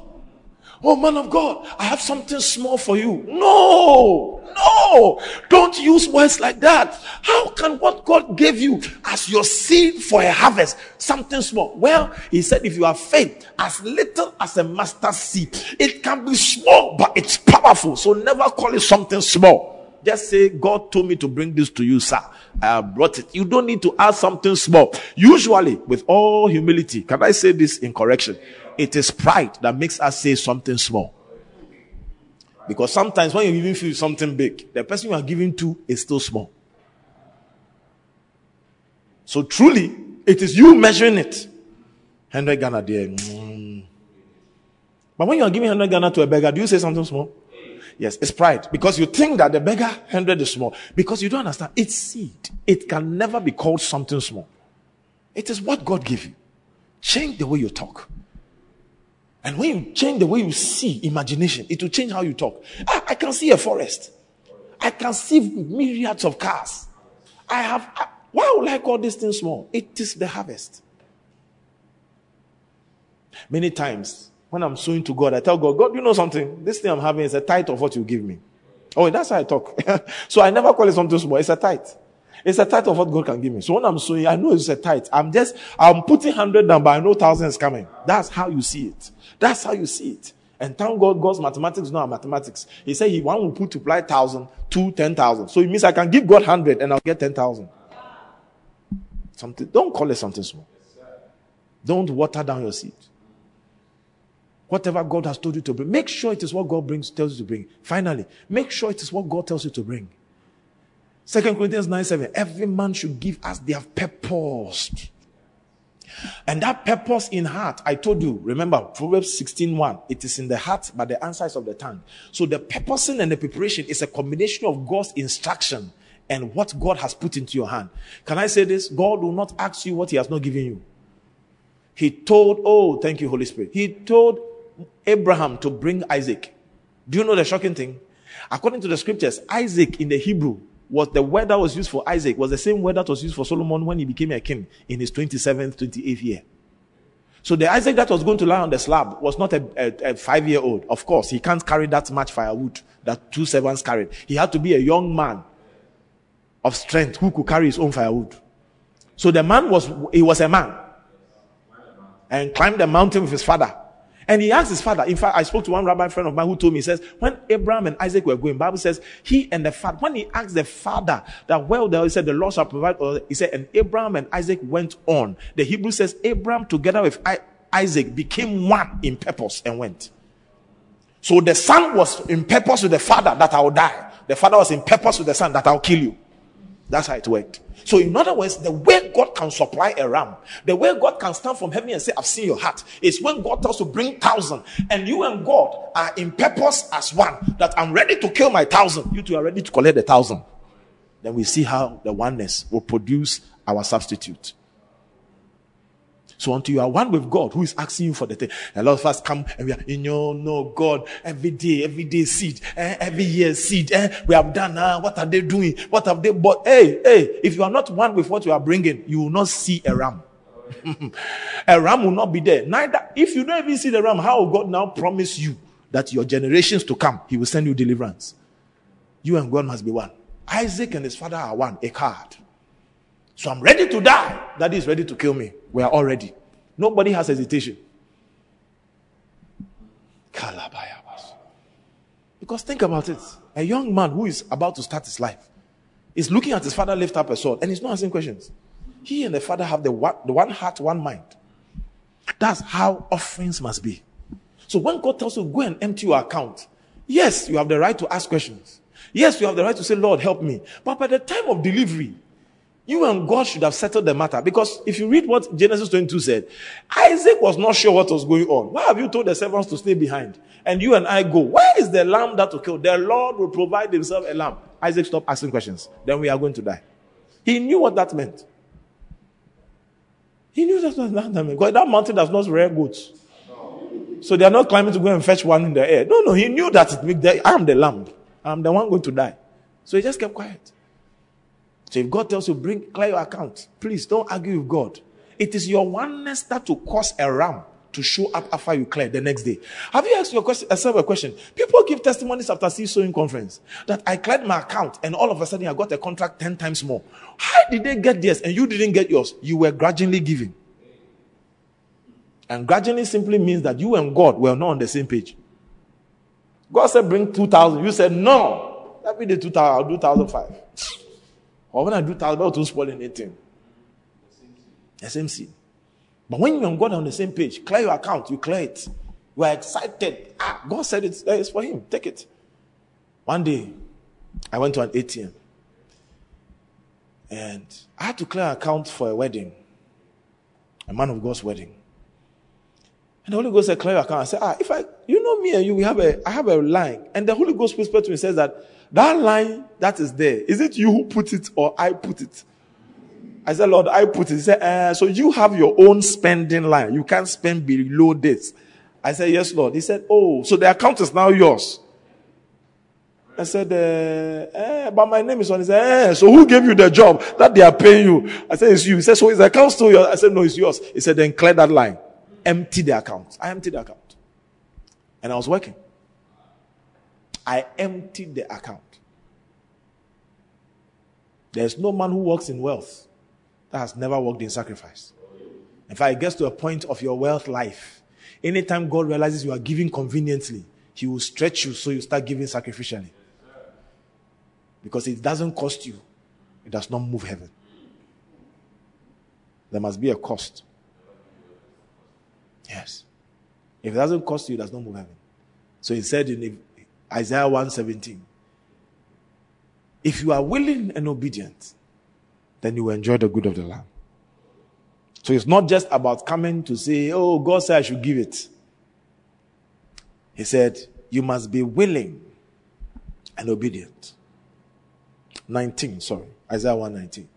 S3: Oh, man of God, I have something small for you. No, no, don't use words like that. How can what God gave you as your seed for a harvest something small? Well, He said, if you have faith as little as a mustard seed, it can be small, but it's powerful. So never call it something small. Just say, God told me to bring this to you, sir. I brought it. You don't need to add something small. Usually, with all humility, can I say this in correction? It is pride that makes us say something small. Because sometimes when you even feel something big, the person you are giving to is still small. So truly, it is you measuring it. 100 Ghana there. Mm. But when you are giving 100 Ghana to a beggar, do you say something small? Yes, it's pride. Because you think that the beggar 100 is small. Because you don't understand. It's seed. It can never be called something small. It is what God gave you. Change the way you talk. And when you change the way you see imagination, it will change how you talk. I, I can see a forest. I can see myriads of cars. I have, I, why would I call this thing small? It is the harvest. Many times, when I'm sowing to God, I tell God, God, you know something? This thing I'm having is a tithe of what you give me. Oh, that's how I talk. [laughs] so I never call it something small. It's a tithe. It's a tithe of what God can give me. So when I'm sowing, I know it's a tithe. I'm just, I'm putting hundred down, but I know thousand is coming. That's how you see it. That's how you see it. And thank God, God's mathematics is not mathematics. He said he one will put to apply thousand, two, ten thousand. So it means I can give God hundred and I'll get ten thousand. Something, don't call it something small. Don't water down your seed. Whatever God has told you to bring, make sure it is what God brings, tells you to bring. Finally, make sure it is what God tells you to bring. Second Corinthians 9 7. Every man should give as they have purposed. And that purpose in heart, I told you, remember Proverbs 16 1, it is in the heart, but the answer is of the tongue. So the purposing and the preparation is a combination of God's instruction and what God has put into your hand. Can I say this? God will not ask you what He has not given you. He told, oh, thank you, Holy Spirit. He told Abraham to bring Isaac. Do you know the shocking thing? According to the scriptures, Isaac in the Hebrew was the word that was used for Isaac was the same word that was used for Solomon when he became a king in his 27th, 28th year. So the Isaac that was going to lie on the slab was not a, a, a five year old. Of course, he can't carry that much firewood that two servants carried. He had to be a young man of strength who could carry his own firewood. So the man was, he was a man and climbed the mountain with his father. And he asked his father. In fact, I spoke to one rabbi friend of mine who told me, he says, when Abraham and Isaac were going, Bible says, he and the father, when he asked the father that, well, he said, the Lord shall provide, or he said, and Abraham and Isaac went on. The Hebrew says, Abraham together with Isaac became one in purpose and went. So the son was in purpose with the father that I'll die. The father was in purpose with the son that I'll kill you. That's how it worked. So, in other words, the way God can supply a ram, the way God can stand from heaven and say, I've seen your heart, is when God tells to bring thousand, and you and God are in purpose as one, that I'm ready to kill my thousand. You two are ready to collect the thousand. Then we see how the oneness will produce our substitute. So until you are one with God, who is asking you for the thing, a lot of us come and we are in your no God every day, every day seed, eh, every year seed. Eh, we have done. Uh, what are they doing? What have they bought? Hey, hey! If you are not one with what you are bringing, you will not see a ram. [laughs] a ram will not be there. Neither, if you don't even see the ram, how will God now promise you that your generations to come, He will send you deliverance? You and God must be one. Isaac and his father are one, a card. So I'm ready to die. Daddy is ready to kill me. We are all ready. Nobody has hesitation. Because think about it. A young man who is about to start his life is looking at his father lift up a sword and he's not asking questions. He and the father have the one, the one heart, one mind. That's how offerings must be. So when God tells you go and empty your account, yes, you have the right to ask questions. Yes, you have the right to say, Lord, help me. But by the time of delivery, you and God should have settled the matter. Because if you read what Genesis 22 said, Isaac was not sure what was going on. Why have you told the servants to stay behind? And you and I go, where is the lamb that will kill? The Lord will provide himself a lamb. Isaac stopped asking questions. Then we are going to die. He knew what that meant. He knew that what that meant. Because that mountain does not rear goats. So they are not climbing to go and fetch one in the air. No, no, he knew that I am the lamb. I'm the one going to die. So he just kept quiet. So if God tells you, bring clear your account, please don't argue with God. It is your oneness that will cause a ram to show up after you clear the next day. Have you asked your question, uh, yourself a question? People give testimonies after seed sowing conference that I cleared my account and all of a sudden I got a contract 10 times more. How did they get theirs and you didn't get yours? You were grudgingly giving. And grudgingly simply means that you and God were not on the same page. God said, bring 2,000. You said, no. Let me do 2,000. I'll do 1,005. [laughs] Or when I do Talbot, to spoil anything. The same seed. But when you and God are on the same page, clear your account, you clear it. You are excited. Ah, God said it's, eh, it's for him. Take it. One day, I went to an ATM. And I had to clear an account for a wedding. A man of God's wedding. And the Holy Ghost said, clear your account. I said, ah, if I, you know me and you, we have a, I have a line. And the Holy Ghost whispered to me, says that that line that is there, is it you who put it or I put it? I said, Lord, I put it. He said, uh, so you have your own spending line. You can't spend below this. I said, yes, Lord. He said, oh, so the account is now yours. I said, uh, eh, but my name is on. It. He said, eh, so who gave you the job that they are paying you? I said, it's you. He said, so is the account still yours? I said, no, it's yours. He said, then clear that line. Empty the account. I emptied the account. And I was working. I emptied the account. There's no man who works in wealth that has never worked in sacrifice. In fact, it gets to a point of your wealth life. Anytime God realizes you are giving conveniently, He will stretch you so you start giving sacrificially. Because it doesn't cost you, it does not move heaven. There must be a cost. Yes. If it doesn't cost you, it does not move heaven. So he said in Isaiah 117. If you are willing and obedient, then you will enjoy the good of the land. So it's not just about coming to say, Oh, God said I should give it. He said, You must be willing and obedient. 19, sorry, Isaiah 119.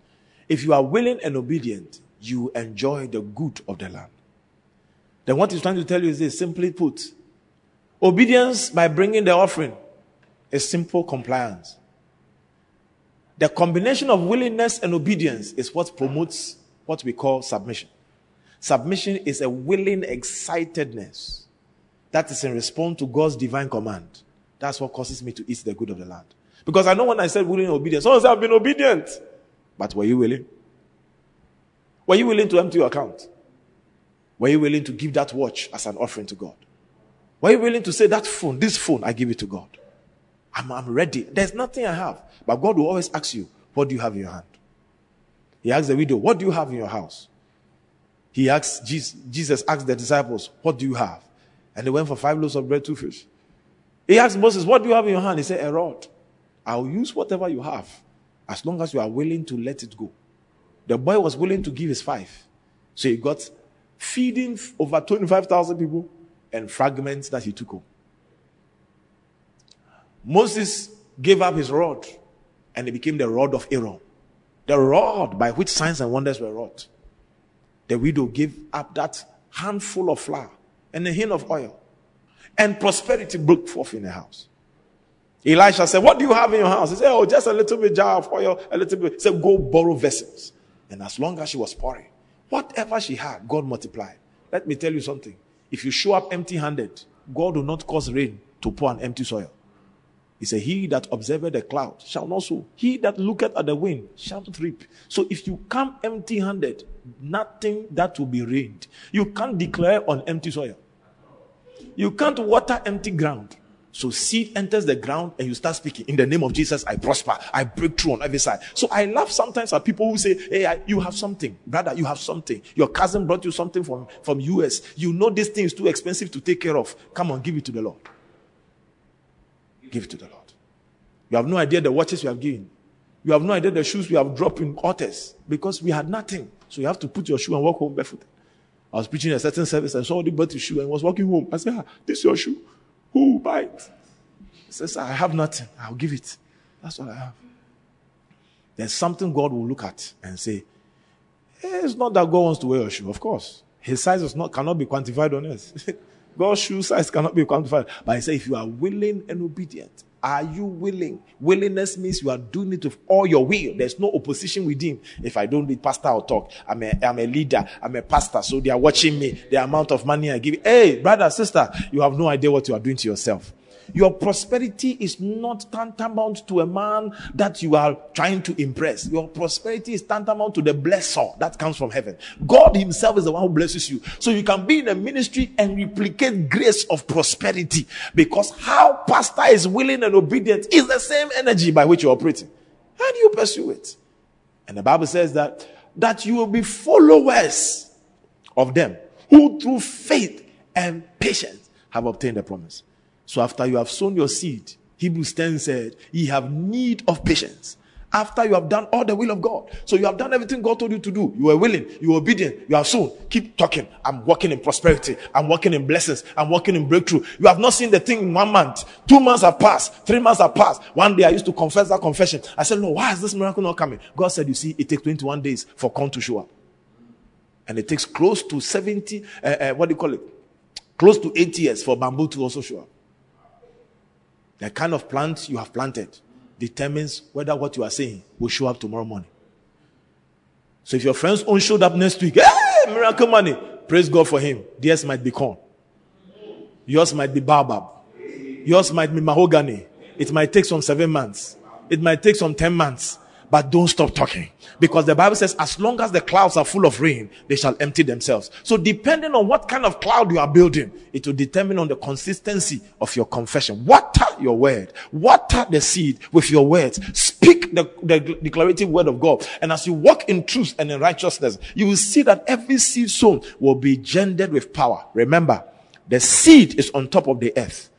S3: If you are willing and obedient, you enjoy the good of the land. Then what he's trying to tell you is this simply put, Obedience by bringing the offering is simple compliance. The combination of willingness and obedience is what promotes what we call submission. Submission is a willing excitedness that is in response to God's divine command. That's what causes me to eat the good of the land. Because I know when I said willing obedience, someone said, I've been obedient. But were you willing? Were you willing to empty your account? Were you willing to give that watch as an offering to God? Were you willing to say, That phone, this phone, I give it to God? I'm, I'm ready. There's nothing I have. But God will always ask you, What do you have in your hand? He asked the widow, What do you have in your house? He asked, Jesus, Jesus asked the disciples, What do you have? And they went for five loaves of bread, two fish. He asked Moses, What do you have in your hand? He said, A rod. I'll use whatever you have as long as you are willing to let it go. The boy was willing to give his five. So he got feeding over 25,000 people and fragments that he took home. Moses gave up his rod and it became the rod of Aaron, the rod by which signs and wonders were wrought. The widow gave up that handful of flour and a hin of oil, and prosperity broke forth in the house. Elisha said, What do you have in your house? He said, Oh, just a little bit jar of oil, a little bit. He said, Go borrow vessels. And as long as she was pouring, whatever she had, God multiplied. Let me tell you something. If you show up empty handed, God will not cause rain to pour on empty soil. He said, He that observeth the cloud shall not sow. He that looketh at the wind shall not reap. So if you come empty handed, nothing that will be rained. You can't declare on empty soil. You can't water empty ground. So seed enters the ground and you start speaking in the name of Jesus. I prosper. I break through on every side. So I laugh sometimes at people who say, Hey, I, you have something. Brother, you have something. Your cousin brought you something from, from US. You know this thing is too expensive to take care of. Come on, give it to the Lord. Give it to the Lord. You have no idea the watches we have given. You have no idea the shoes we have dropped in altars because we had nothing. So you have to put your shoe and walk home barefoot. I was preaching a certain service and the bought his shoe and was walking home. I said, ah, this is your shoe. Who buy it? He says, I have nothing. I'll give it. That's what I have. There's something God will look at and say, eh, it's not that God wants to wear your shoe, of course. His size is not, cannot be quantified on earth. [laughs] God's shoe size cannot be quantified. But he said, if you are willing and obedient, are you willing? Willingness means you are doing it with all your will. There's no opposition with him. If I don't lead pastor, I'll talk. I'm a, I'm a leader. I'm a pastor. So they are watching me. The amount of money I give. Hey, brother, sister, you have no idea what you are doing to yourself. Your prosperity is not tantamount to a man that you are trying to impress. Your prosperity is tantamount to the blessor that comes from heaven. God Himself is the one who blesses you. So you can be in a ministry and replicate grace of prosperity because how pastor is willing and obedient is the same energy by which you're operating. How do you pursue it? And the Bible says that that you will be followers of them who through faith and patience have obtained the promise. So after you have sown your seed, Hebrews 10 said, ye have need of patience. After you have done all the will of God. So you have done everything God told you to do. You were willing. You were obedient. You have sown. Keep talking. I'm walking in prosperity. I'm walking in blessings. I'm walking in breakthrough. You have not seen the thing in one month. Two months have passed. Three months have passed. One day I used to confess that confession. I said, No, why is this miracle not coming? God said, you see, it takes 21 days for corn to show up. And it takes close to 70, uh, uh, what do you call it? Close to 80 years for bamboo to also show up. The kind of plant you have planted determines whether what you are saying will show up tomorrow morning. So if your friend's own showed up next week, hey, miracle money, praise God for him. Theirs might be corn. Yours might be baobab. Yours might be mahogany. It might take some seven months. It might take some ten months. But don't stop talking. Because the Bible says, as long as the clouds are full of rain, they shall empty themselves. So depending on what kind of cloud you are building, it will determine on the consistency of your confession. Water your word. Water the seed with your words. Speak the, the declarative word of God. And as you walk in truth and in righteousness, you will see that every seed sown will be gendered with power. Remember, the seed is on top of the earth.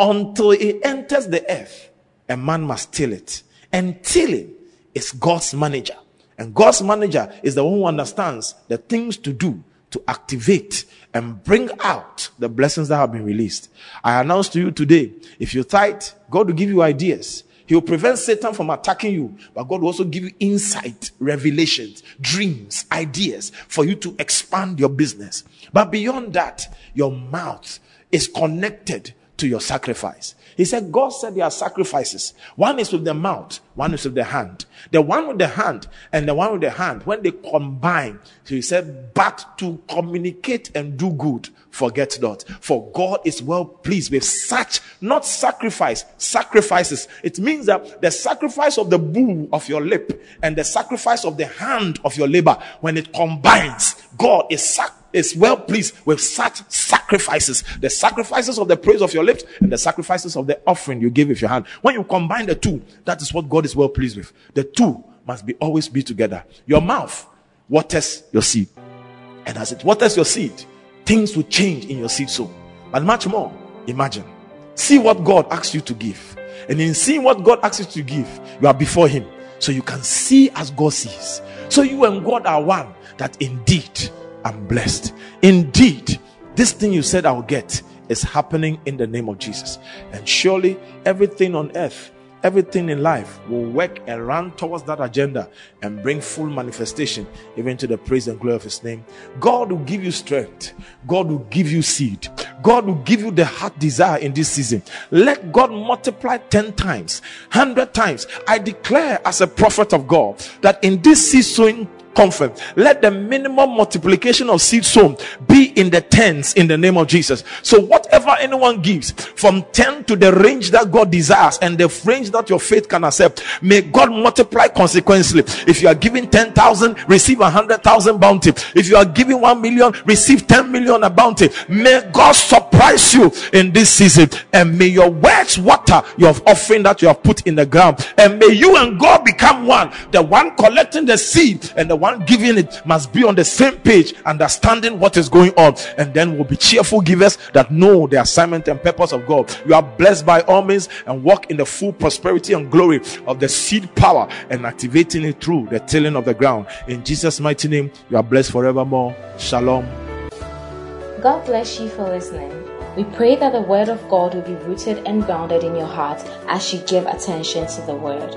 S3: Until it enters the earth, a man must till it. And tilling is God's manager. And God's manager is the one who understands the things to do to activate and bring out the blessings that have been released. I announce to you today, if you tithe, God will give you ideas. He will prevent Satan from attacking you, but God will also give you insight, revelations, dreams, ideas for you to expand your business. But beyond that, your mouth is connected to your sacrifice. He said, God said there are sacrifices. One is with the mouth, one is with the hand. The one with the hand and the one with the hand, when they combine, so he said, but to communicate and do good, forget not. For God is well pleased with such, not sacrifice, sacrifices. It means that the sacrifice of the bull of your lip and the sacrifice of the hand of your labor, when it combines, God is sac- is well pleased with such sacrifices. The sacrifices of the praise of your lips and the sacrifices of the offering you give with your hand. When you combine the two, that is what God is well pleased with. The two must be always be together. Your mouth waters your seed. And as it waters your seed, things will change in your seed soul. But much more, imagine. See what God asks you to give. And in seeing what God asks you to give, you are before Him. So you can see as God sees. So you and God are one that indeed I'm blessed. Indeed, this thing you said I'll get is happening in the name of Jesus. And surely everything on earth, everything in life will work and run towards that agenda and bring full manifestation even to the praise and glory of his name. God will give you strength. God will give you seed. God will give you the heart desire in this season. Let God multiply 10 times, 100 times. I declare as a prophet of God that in this season conference. Let the minimum multiplication of seed sown be in the tens in the name of Jesus. So whatever anyone gives from 10 to the range that God desires and the range that your faith can accept, may God multiply consequently. If you are giving 10,000, receive a 100,000 bounty. If you are giving 1 million, receive 10 million a bounty. May God surprise you in this season and may your words water your offering that you have put in the ground and may you and God become one. The one collecting the seed and the one giving it must be on the same page, understanding what is going on, and then we'll be cheerful givers that know the assignment and purpose of God. You are blessed by all means and walk in the full prosperity and glory of the seed power and activating it through the tilling of the ground. In Jesus' mighty name, you are blessed forevermore. Shalom.
S4: God bless you for listening. We pray that the Word of God will be rooted and grounded in your heart as you give attention to the Word.